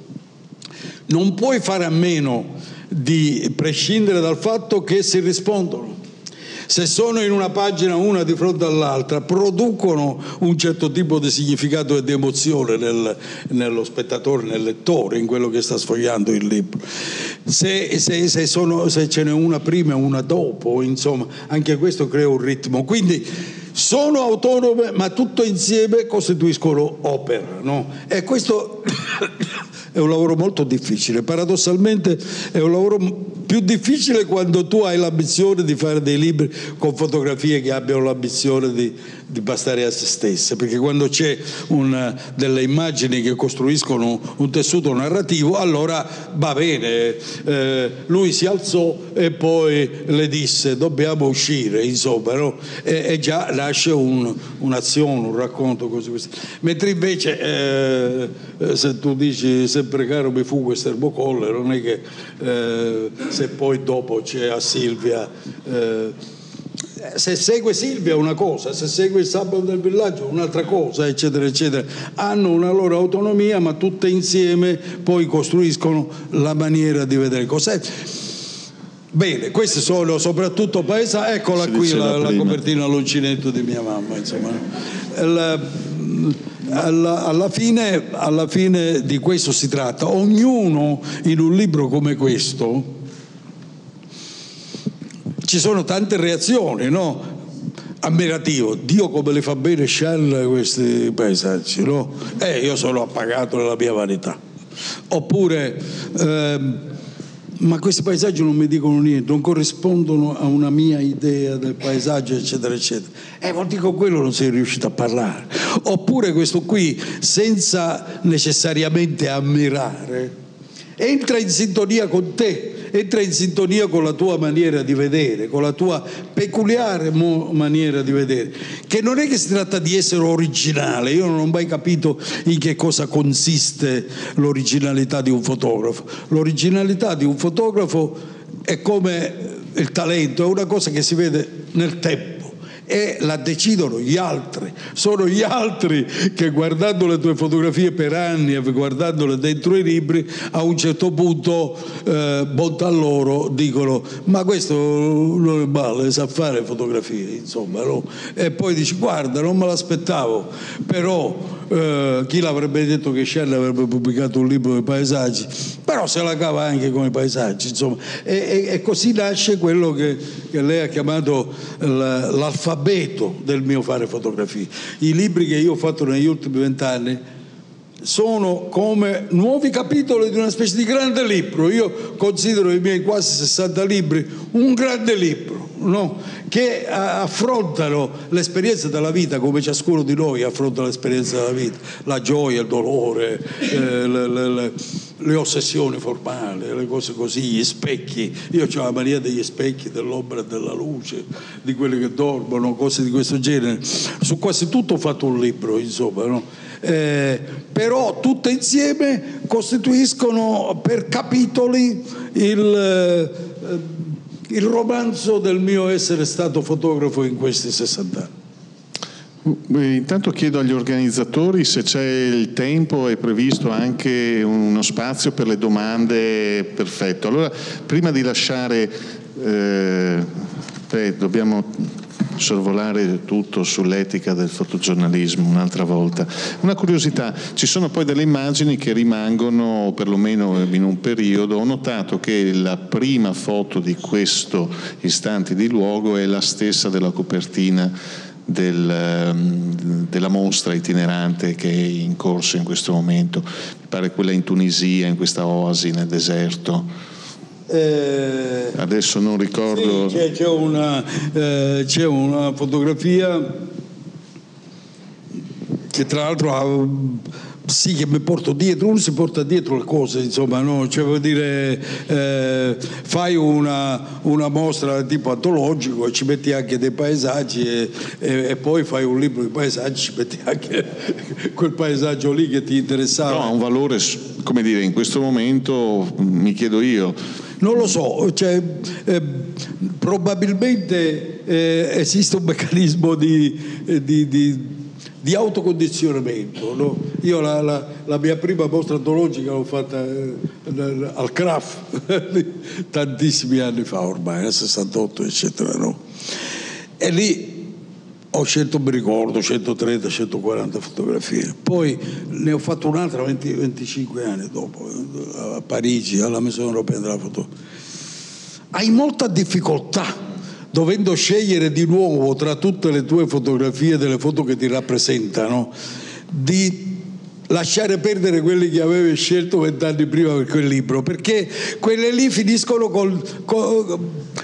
non puoi fare a meno di prescindere dal fatto che si rispondono. Se sono in una pagina una di fronte all'altra, producono un certo tipo di significato e di emozione nel, nello spettatore, nel lettore, in quello che sta sfogliando il libro. Se, se, se, sono, se ce n'è una prima e una dopo, insomma, anche questo crea un ritmo. Quindi sono autonome ma tutto insieme costituiscono opera. No? E questo è un lavoro molto difficile, paradossalmente è un lavoro più difficile quando tu hai l'ambizione di fare dei libri con fotografie che abbiano l'ambizione di, di bastare a se stesse, perché quando c'è una, delle immagini che costruiscono un tessuto narrativo, allora va bene, eh, lui si alzò e poi le disse dobbiamo uscire, insomma, no? e, e, già nasce un, un'azione, un racconto così. Così. Mentre invece eh, se tu dici sempre caro mi fu questo erbocolle, non è che eh, se poi dopo c'è a Silvia eh, se segue Silvia una cosa, se segue il sabato del villaggio un'altra cosa, eccetera, eccetera. Hanno una loro autonomia, ma tutte insieme poi costruiscono la maniera di vedere cos'è. Bene, queste sono soprattutto paesaggi, eccola qui la, la, copertina all'uncinetto di mia mamma, insomma. La, alla, alla, fine, alla fine di questo si tratta. Ognuno in un libro come questo ci sono tante reazioni, no? ammirativo, Dio come le fa bene Shell questi paesaggi, no? Eh, io sono appagato nella mia vanità. Oppure, ehm, ma questi paesaggi non mi dicono niente, non corrispondono a una mia idea del paesaggio, eccetera, eccetera. Eh, ma dico quello non sei riuscito a parlare. Oppure questo qui, senza necessariamente ammirare, entra in sintonia con te entra in sintonia con la tua maniera di vedere, con la tua peculiare mo- maniera di vedere, che non è che si tratta di essere originale, io non ho mai capito in che cosa consiste l'originalità di un fotografo. L'originalità di un fotografo è come il talento, è una cosa che si vede nel tempo e la decidono gli altri. Sono gli altri che guardando le tue fotografie per anni e guardandole dentro i libri, a un certo punto, eh, bontà loro, dicono ma questo non è male, sa fare fotografie, insomma. No? E poi dici guarda, non me l'aspettavo, però eh, chi l'avrebbe detto che Shelley avrebbe pubblicato un libro di paesaggi, però se la cava anche con i paesaggi, insomma. E, e, e così nasce quello che, che lei ha chiamato l'alfabeto del mio fare fotografie. I libri che io ho fatto negli ultimi vent'anni sono come nuovi capitoli di una specie di grande libro. Io considero i miei quasi 60 libri un grande libro, no? che affrontano l'esperienza della vita come ciascuno di noi affronta l'esperienza della vita, la gioia, il dolore, eh, le, le, le, le, ossessioni formali, le cose così, gli specchi. Io ho la mania degli specchi, dell'ombra e della luce, di quelli che dormono, cose di questo genere. Su quasi tutto ho fatto un libro, insomma. No? eh, però tutte insieme costituiscono per capitoli il, eh, il romanzo del mio essere stato fotografo in questi 60 anni. Intanto chiedo agli organizzatori se c'è il tempo e previsto anche uno spazio per le domande. Perfetto. Allora, prima di lasciare, eh, beh, dobbiamo sorvolare tutto sull'etica del fotogiornalismo un'altra volta. Una curiosità, ci sono poi delle immagini che rimangono, perlomeno in un periodo, ho notato che la prima foto di questo istante di luogo è la stessa della copertina del, ehm, della mostra itinerante che è in corso in questo momento, mi pare quella in Tunisia, in questa oasi nel deserto. Eh, Adesso non ricordo. Sì, c'è, c'è, una, eh, c'è, una, fotografia che tra l'altro ha, sì che mi porto dietro, uno si porta dietro le cose, insomma, no? cioè, vuol dire eh, fai una, una, mostra tipo antologico e ci metti anche dei paesaggi e, e, e, poi fai un libro di paesaggi, ci metti anche quel paesaggio lì che ti interessava. No, ha un valore, come dire, in questo momento mi chiedo io non lo so, cioè, eh, probabilmente eh, esiste un meccanismo di, eh, di, di, di autocondizionamento. No? Io la, la, la, mia prima mostra antologica l'ho fatta eh, al CRAF tantissimi anni fa ormai, nel 68 eccetera. No? E lì ho scelto, mi ricordo, 130, 140 fotografie. Poi ne ho fatto un'altra 20, 25 anni dopo, a Parigi, alla Maison Europea della Foto. Hai molta difficoltà dovendo scegliere di nuovo tra tutte le tue fotografie, delle foto che ti rappresentano, di lasciare perdere quelli che avevi scelto vent'anni prima per quel libro, perché quelle lì finiscono col, col,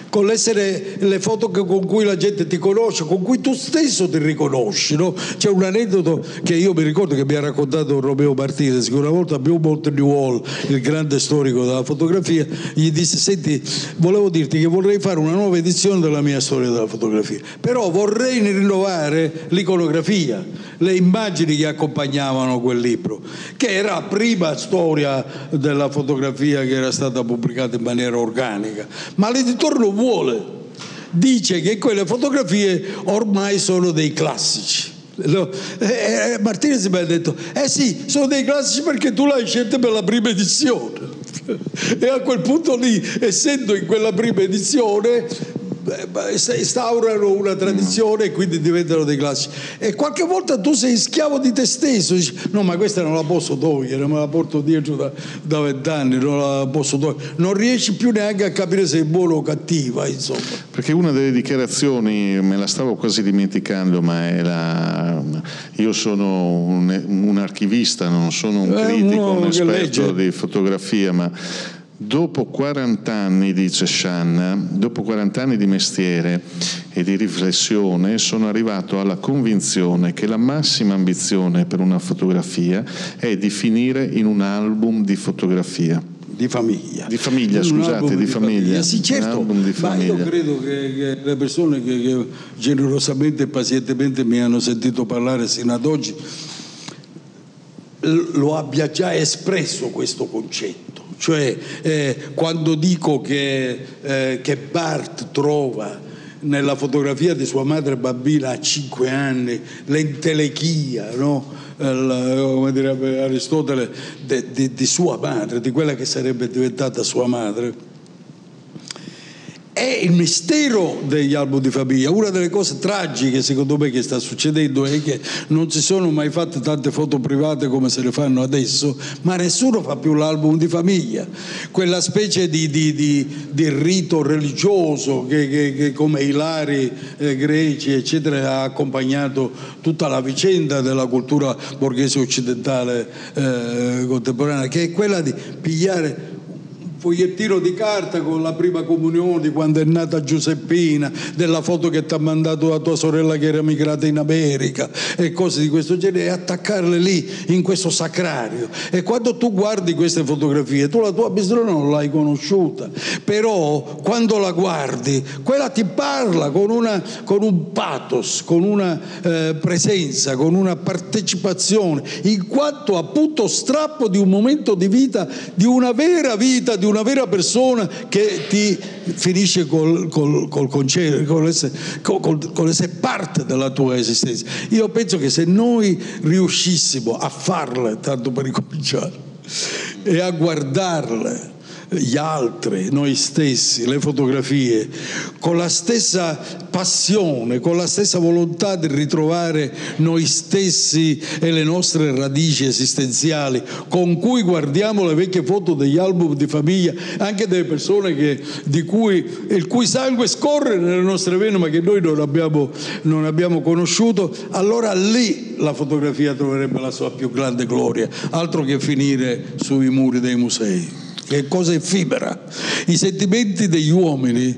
con l'essere le foto con cui la gente ti conosce, con cui tu stesso ti riconosci. No? C'è un aneddoto che io mi ricordo che mi ha raccontato Romeo Martinez, che una volta a Beaumont New Hall, il grande storico della fotografia, gli disse, senti, volevo dirti che vorrei fare una nuova edizione della mia storia della fotografia, però vorrei rinnovare l'iconografia, le immagini che accompagnavano quel libro, che era la prima storia della fotografia che era stata pubblicata in maniera organica, ma l'editore non vuole. Dice che quelle fotografie ormai sono dei classici. No. Eh, eh, Martinez mi ha detto, eh sì, sono dei classici perché tu l'hai scelto per la prima edizione. E a quel punto lì, essendo in quella prima edizione, instaurano una tradizione e quindi diventano dei classici. E qualche volta tu sei schiavo di te stesso, dici no ma questa non la posso togliere, me la porto dietro da vent'anni, non la posso togliere. Non riesci più neanche a capire se è buona o cattiva, insomma. Perché una delle dichiarazioni, me la stavo quasi dimenticando, ma è la... io sono un, un archivista, non sono un critico, un esperto di fotografia, ma Dopo 40 anni, dice Shanna, dopo 40 anni di mestiere e di riflessione sono arrivato alla convinzione che la massima ambizione per una fotografia è di finire in un album di fotografia. Di famiglia. Di famiglia, scusate, di, di famiglia. famiglia. Sì, certo, ma io credo che, che le persone che, che generosamente e pazientemente mi hanno sentito parlare sino ad oggi lo abbia già espresso questo concetto cioè eh, quando dico che, eh, che Bart trova nella fotografia di sua madre bambina a cinque anni l'entelechia, no? come direbbe Aristotele, di sua madre, di quella che sarebbe diventata sua madre è il mistero degli album di famiglia. Una delle cose tragiche secondo me che sta succedendo è che non si sono mai fatte tante foto private come se le fanno adesso, ma nessuno fa più l'album di famiglia. Quella specie di, di, di, di rito religioso che, che, che come i lari eh, greci eccetera ha accompagnato tutta la vicenda della cultura borghese occidentale eh, contemporanea, che è quella di pigliare fogliettino di carta con la prima comunione di quando è nata Giuseppina, della foto che ti ha mandato la tua sorella che era migrata in America e cose di questo genere e attaccarle lì in questo sacrario. E quando tu guardi queste fotografie, tu la tua bisnonna non l'hai conosciuta, però quando la guardi, quella ti parla con, una, con un pathos, con una eh, presenza, con una partecipazione, in quanto appunto strappo di un momento di vita, di una vera vita, di una vera persona che ti finisce col, col, col, concedere, con, essere, con essere parte della tua esistenza. Io penso che se noi riuscissimo a farle, tanto per ricominciare, e a guardarle gli altri, noi stessi, le fotografie, con la stessa passione, con la stessa volontà di ritrovare noi stessi e le nostre radici esistenziali, con cui guardiamo le vecchie foto degli album di famiglia, anche delle persone che, cui, il cui sangue scorre nelle nostre vene ma che noi non abbiamo, non abbiamo conosciuto, allora lì la fotografia troverebbe la sua più grande gloria, altro che finire sui muri dei musei che cosa effimera. I sentimenti degli uomini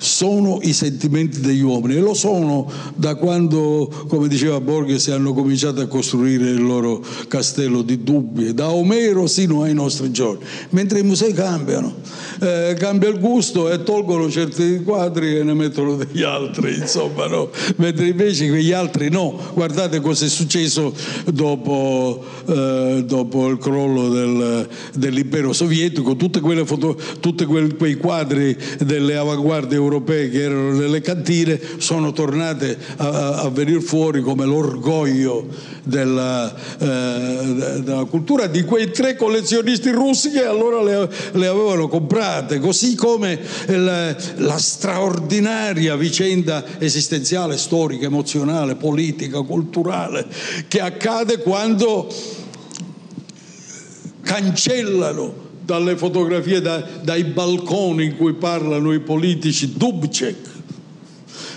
sono i sentimenti degli uomini e lo sono da quando, come diceva Borges, hanno cominciato a costruire il loro castello di dubbi, da Omero sino ai nostri giorni, mentre i musei cambiano, eh, cambia il gusto e tolgono certi quadri e ne mettono degli altri, insomma, no? mentre invece quegli altri no. Guardate cosa è successo dopo, eh, dopo il crollo del, dell'impero sovietico tutti quei quadri delle avanguardie europee che erano nelle cantine sono tornate a, a venire fuori come l'orgoglio della, eh, della, cultura di quei tre collezionisti russi che allora le, le avevano comprate, così come la, la straordinaria vicenda esistenziale, storica, emozionale, politica, culturale che accade quando cancellano dalle fotografie, da, dai balconi in cui parlano i politici, Dubček.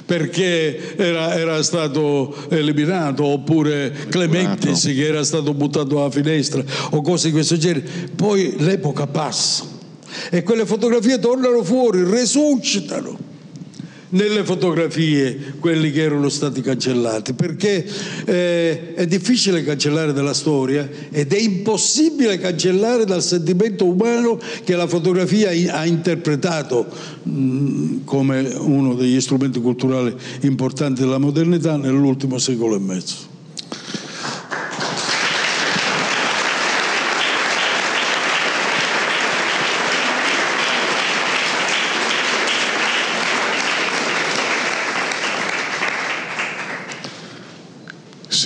Perché era, era, stato eliminato, oppure Clementis che era stato buttato dalla finestra, o cose di questo genere. Poi l'epoca passa e quelle fotografie tornano fuori, resuscitano nelle fotografie quelli che erano stati cancellati, perché eh, è difficile cancellare dalla storia ed è impossibile cancellare dal sentimento umano che la fotografia ha interpretato mh, mm, come uno degli strumenti culturali importanti della modernità nell'ultimo secolo e mezzo.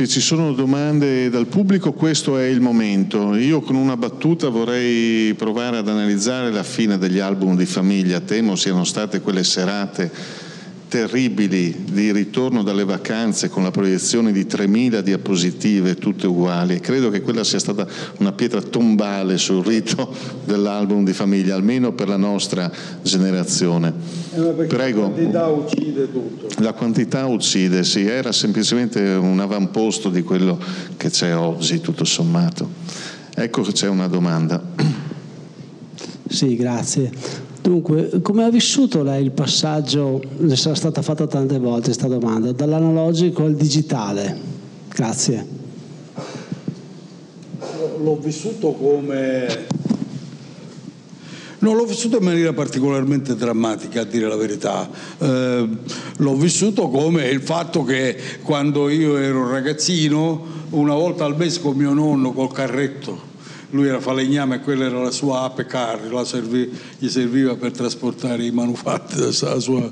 Se ci sono domande dal pubblico questo è il momento. Io con una battuta vorrei provare ad analizzare la fine degli album di famiglia. Temo siano state quelle serate terribili di ritorno dalle vacanze con la proiezione di 3.000 diapositive tutte uguali. Credo che quella sia stata una pietra tombale sul rito dell'album di famiglia, almeno per la nostra generazione. Eh, Prego. La quantità uccide tutto. La quantità uccide, sì, era semplicemente un avamposto di quello che c'è oggi, tutto sommato. Ecco che c'è una domanda. Sì, grazie. Dunque, come ha vissuto lei il passaggio, le sarà stata fatta tante volte questa domanda, dall'analogico al digitale? Grazie. L'ho vissuto come... Non l'ho vissuto in maniera particolarmente drammatica, a dire la verità. Eh, l'ho vissuto come il fatto che quando io ero ragazzino, una volta al mese con mio nonno col carretto, lui era falegname e quella era la sua ape car, servì, gli serviva per trasportare i manufatti della sua,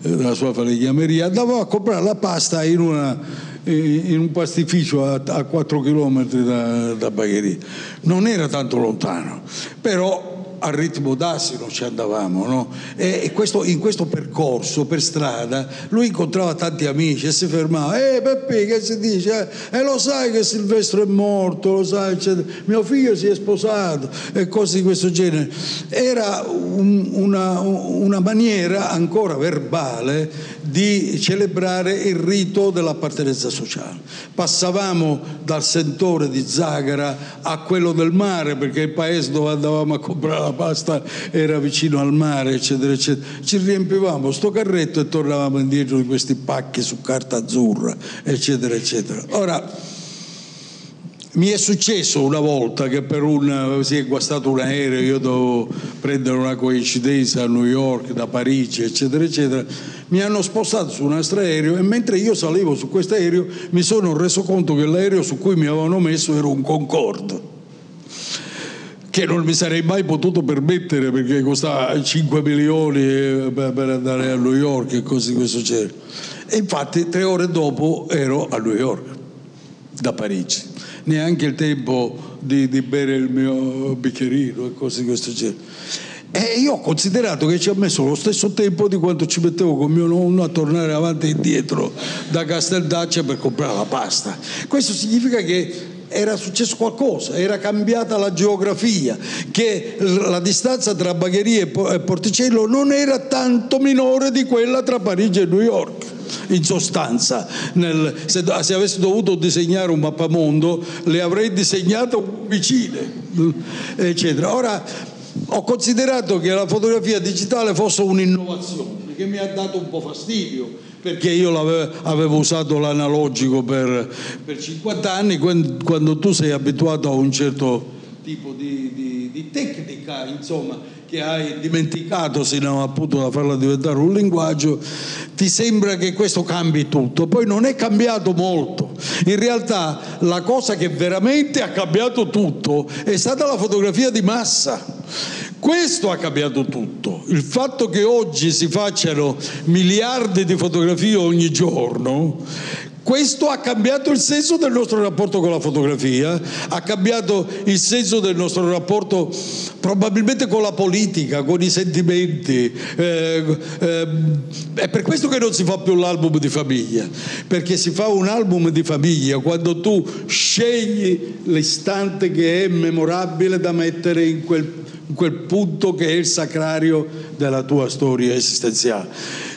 della sua falegnameria, andavo a comprare la pasta in, una, in un pastificio a, a 4 km da, da Bagheria. Non era tanto lontano, però a ritmo d'asino ci andavamo, no? E questo, in questo percorso per strada lui incontrava tanti amici e si fermava, eh Peppi che si dice? E eh, lo sai che Silvestro è morto, lo sai, eccetera. mio figlio si è sposato e cose di questo genere. Era un, una, una maniera ancora verbale di celebrare il rito dell'appartenenza sociale. Passavamo dal sentore di Zagara a quello del mare, perché il paese dove andavamo a comprare la pasta era vicino al mare, eccetera, eccetera. Ci riempivamo sto carretto e tornavamo indietro di questi pacchi su carta azzurra, eccetera, eccetera. Ora, mi è successo una volta che per un, si è guastato un aereo, io dovevo prendere una coincidenza a New York, da Parigi, eccetera, eccetera. Mi hanno spostato su un altro aereo e mentre io salivo su questo aereo mi sono reso conto che l'aereo su cui mi avevano messo era un Concorde che non mi sarei mai potuto permettere perché costava 5 milioni eh, per andare a New York e cose di questo genere. E infatti tre ore dopo ero a New York, da Parigi neanche il tempo di, di bere il mio bicchierino e cose di questo genere. E io ho considerato che ci ha messo lo stesso tempo di quanto ci mettevo con mio nonno a tornare avanti e indietro da Casteldaccia per comprare la pasta. Questo significa che era successo qualcosa, era cambiata la geografia, che la distanza tra Bagheria e Porticello non era tanto minore di quella tra Parigi e New York. In sostanza, nel, se, se, avessi dovuto disegnare un mappamondo, le avrei disegnate vicine, eccetera. Ora, ho considerato che la fotografia digitale fosse un'innovazione che mi ha dato un po' fastidio perché io avevo, usato l'analogico per, per, 50 anni quando, quando, tu sei abituato a un certo tipo di, di, di tecnica insomma che hai dimenticato sino appunto da farla diventare un linguaggio, ti sembra che questo cambi tutto. Poi non è cambiato molto. In realtà la cosa che veramente ha cambiato tutto è stata la fotografia di massa. Questo ha cambiato tutto. Il fatto che oggi si facciano miliardi di fotografie ogni giorno questo ha cambiato il senso del nostro rapporto con la fotografia, ha cambiato il senso del nostro rapporto probabilmente con la politica, con i sentimenti. Eh, eh, è per questo che non si fa più l'album di famiglia, perché si fa un album di famiglia quando tu scegli l'istante che è memorabile da mettere in quel, quel punto che è il sacrario della tua storia esistenziale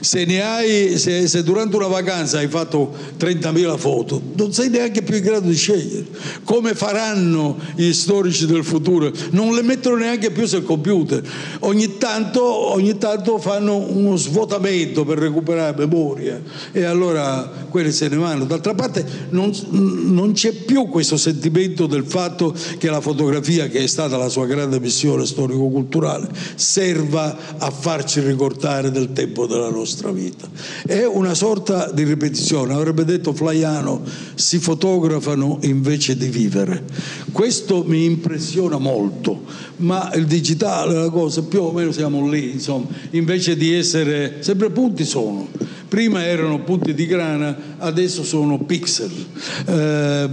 se, hai, se, se durante una vacanza hai fatto 30.000 foto, non sei neanche più in grado di scegliere. Come faranno gli storici del futuro? Non le mettono neanche più sul computer. Ogni tanto, ogni tanto fanno uno svuotamento per recuperare memoria e allora quelli se ne vanno. D'altra parte non, non c'è più questo sentimento del fatto che la fotografia, che è stata la sua grande missione storico-culturale, serva a farci ricordare del tempo della nostra nostra vita. È una sorta di ripetizione, avrebbe detto Flaiano, si fotografano invece di vivere. Questo mi impressiona molto, ma il digitale, la cosa, più o meno siamo lì, insomma, invece di essere, sempre punti sono. Prima erano punti di grana, adesso sono pixel. Eh,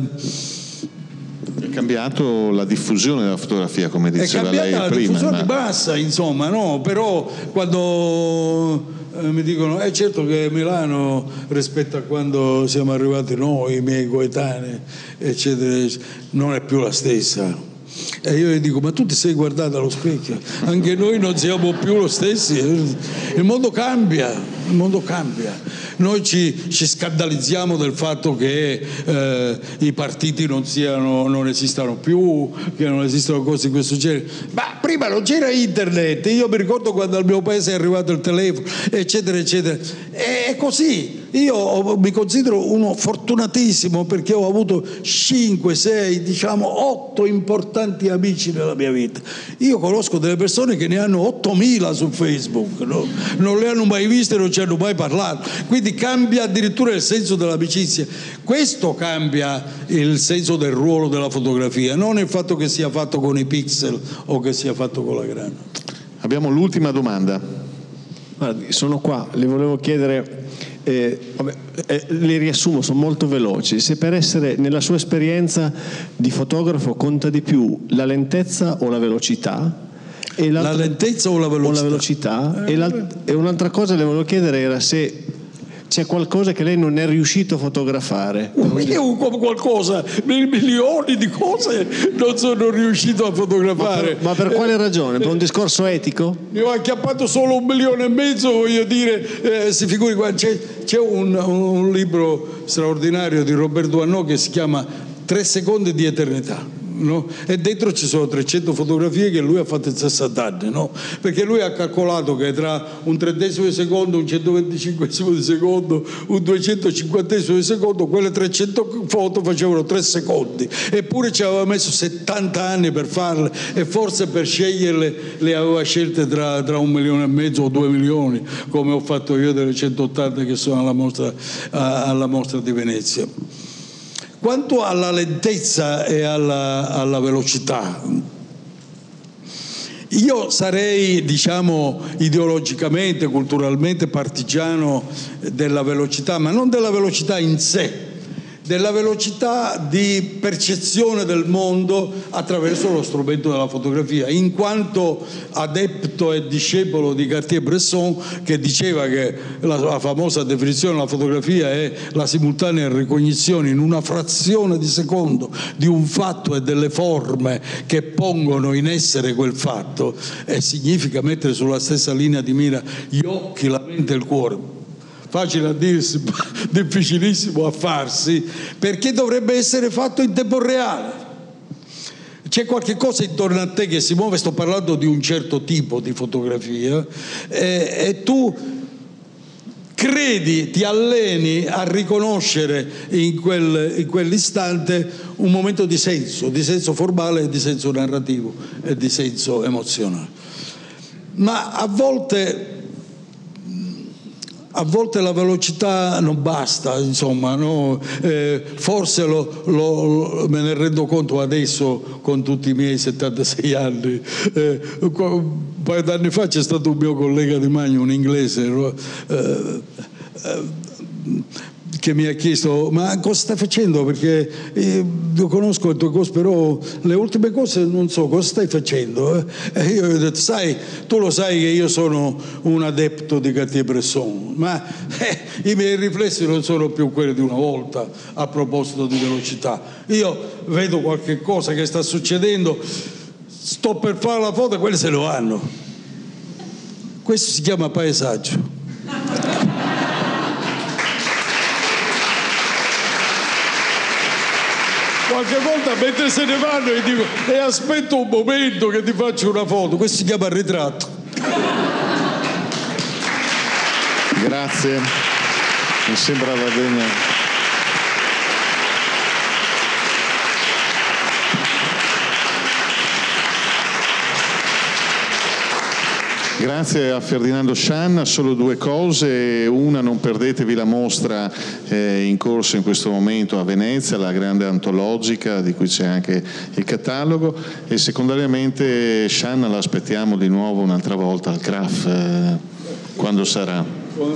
è cambiato la diffusione della fotografia, come diceva lei prima. È cambiata la diffusione ma... bassa, insomma, no? Però quando eh, mi dicono, è eh, certo che Milano rispetto a quando siamo arrivati noi, i miei coetanei, eccetera, non è più la stessa. E io gli dico, ma tu ti sei guardato allo specchio? Anche noi non siamo più lo stessi. Il mondo cambia, il mondo cambia. Noi ci, ci scandalizziamo del fatto che eh, i partiti non, siano, non esistano più, che non esistono cose di questo genere. Ma prima non c'era internet, io mi ricordo quando al mio paese è arrivato il telefono, eccetera, eccetera. È così. Io mi considero uno fortunatissimo perché ho avuto 5, 6, diciamo 8 importanti amici nella mia vita. Io conosco delle persone che ne hanno 8000 su Facebook, no? non le hanno mai viste, non ci hanno mai parlato. Quindi cambia addirittura il senso dell'amicizia. Questo cambia il senso del ruolo della fotografia, non il fatto che sia fatto con i pixel o che sia fatto con la grana. Abbiamo l'ultima domanda. Guardi, sono qua, le volevo chiedere eh, vabbè, eh, le riassumo, sono molto veloci. Se per essere nella sua esperienza di fotografo conta di più la lentezza o la velocità? la lentezza o la velocità? O la velocità. Eh, e, un'altra cosa le volevo chiedere era se c'è qualcosa che lei non è riuscito a fotografare. Io qualcosa, milioni di cose non sono riuscito a fotografare. Ma per, ma per quale ragione? Per un discorso etico? Mi ho acchiappato solo un milione e mezzo, voglio dire, eh, si figuri, c'è, c'è un, un libro straordinario di Roberto Annò che si chiama Tre secondi di eternità no? e dentro ci sono 300 fotografie che lui ha fatto in 60 anni, no? perché lui ha calcolato che tra un trentesimo di secondo, un 125 di secondo, un 250 di secondo, quelle 300 foto facevano 3 secondi, eppure ci aveva messo 70 anni per farle e forse per sceglierle le aveva scelte tra, tra un milione e mezzo o due milioni, come ho fatto io delle 180 che sono alla mostra, alla mostra di Venezia. Quanto alla lentezza e alla, alla velocità, io sarei, diciamo, ideologicamente, culturalmente partigiano della velocità, ma non della velocità in sé, della velocità di percezione del mondo attraverso lo strumento della fotografia, in quanto adepto e discepolo di Cartier-Bresson che diceva che la, la famosa definizione della fotografia è la simultanea ricognizione in una frazione di secondo di un fatto e delle forme che pongono in essere quel fatto e significa mettere sulla stessa linea di mira gli occhi, la mente e il cuore facile a dirsi, difficilissimo a farsi, perché dovrebbe essere fatto in tempo reale. C'è qualche cosa intorno a te che si muove, sto parlando di un certo tipo di fotografia, e, e tu credi, ti alleni a riconoscere in, quel, in, quell'istante un momento di senso, di senso formale, di senso narrativo e di senso emozionale. Ma a volte a volte la velocità non basta, insomma, no? eh, forse lo, lo, me ne rendo conto adesso con tutti i miei 76 anni. Eh, un paio d'anni fa c'è stato un mio collega di Magno, un inglese, eh, eh che mi ha chiesto ma cosa stai facendo? Perché eh, io conosco le tue cose però le ultime cose non so cosa stai facendo eh? e io gli ho detto sai tu lo sai che io sono un adepto di Cartier-Bresson ma eh, i miei riflessi non sono più quelli di una volta a proposito di velocità. Io vedo qualche cosa che sta succedendo sto per fare la foto e quelli se lo hanno. Questo si chiama paesaggio qualche volta mentre se ne vanno gli dico e aspetto un momento che ti faccio una foto. Questo si chiama ritratto grazie. Mi sembra la degna Grazie a Ferdinando Scianna, solo due cose, una non perdetevi la mostra eh, in corso in questo momento a Venezia, la grande antologica di cui c'è anche il catalogo e secondariamente Scianna la aspettiamo di nuovo un'altra volta al CRAF eh, quando sarà.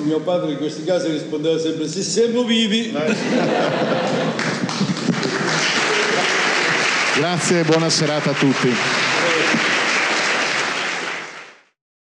Mio padre in questi casi rispondeva sempre se siamo vivi. Grazie e buona serata a tutti.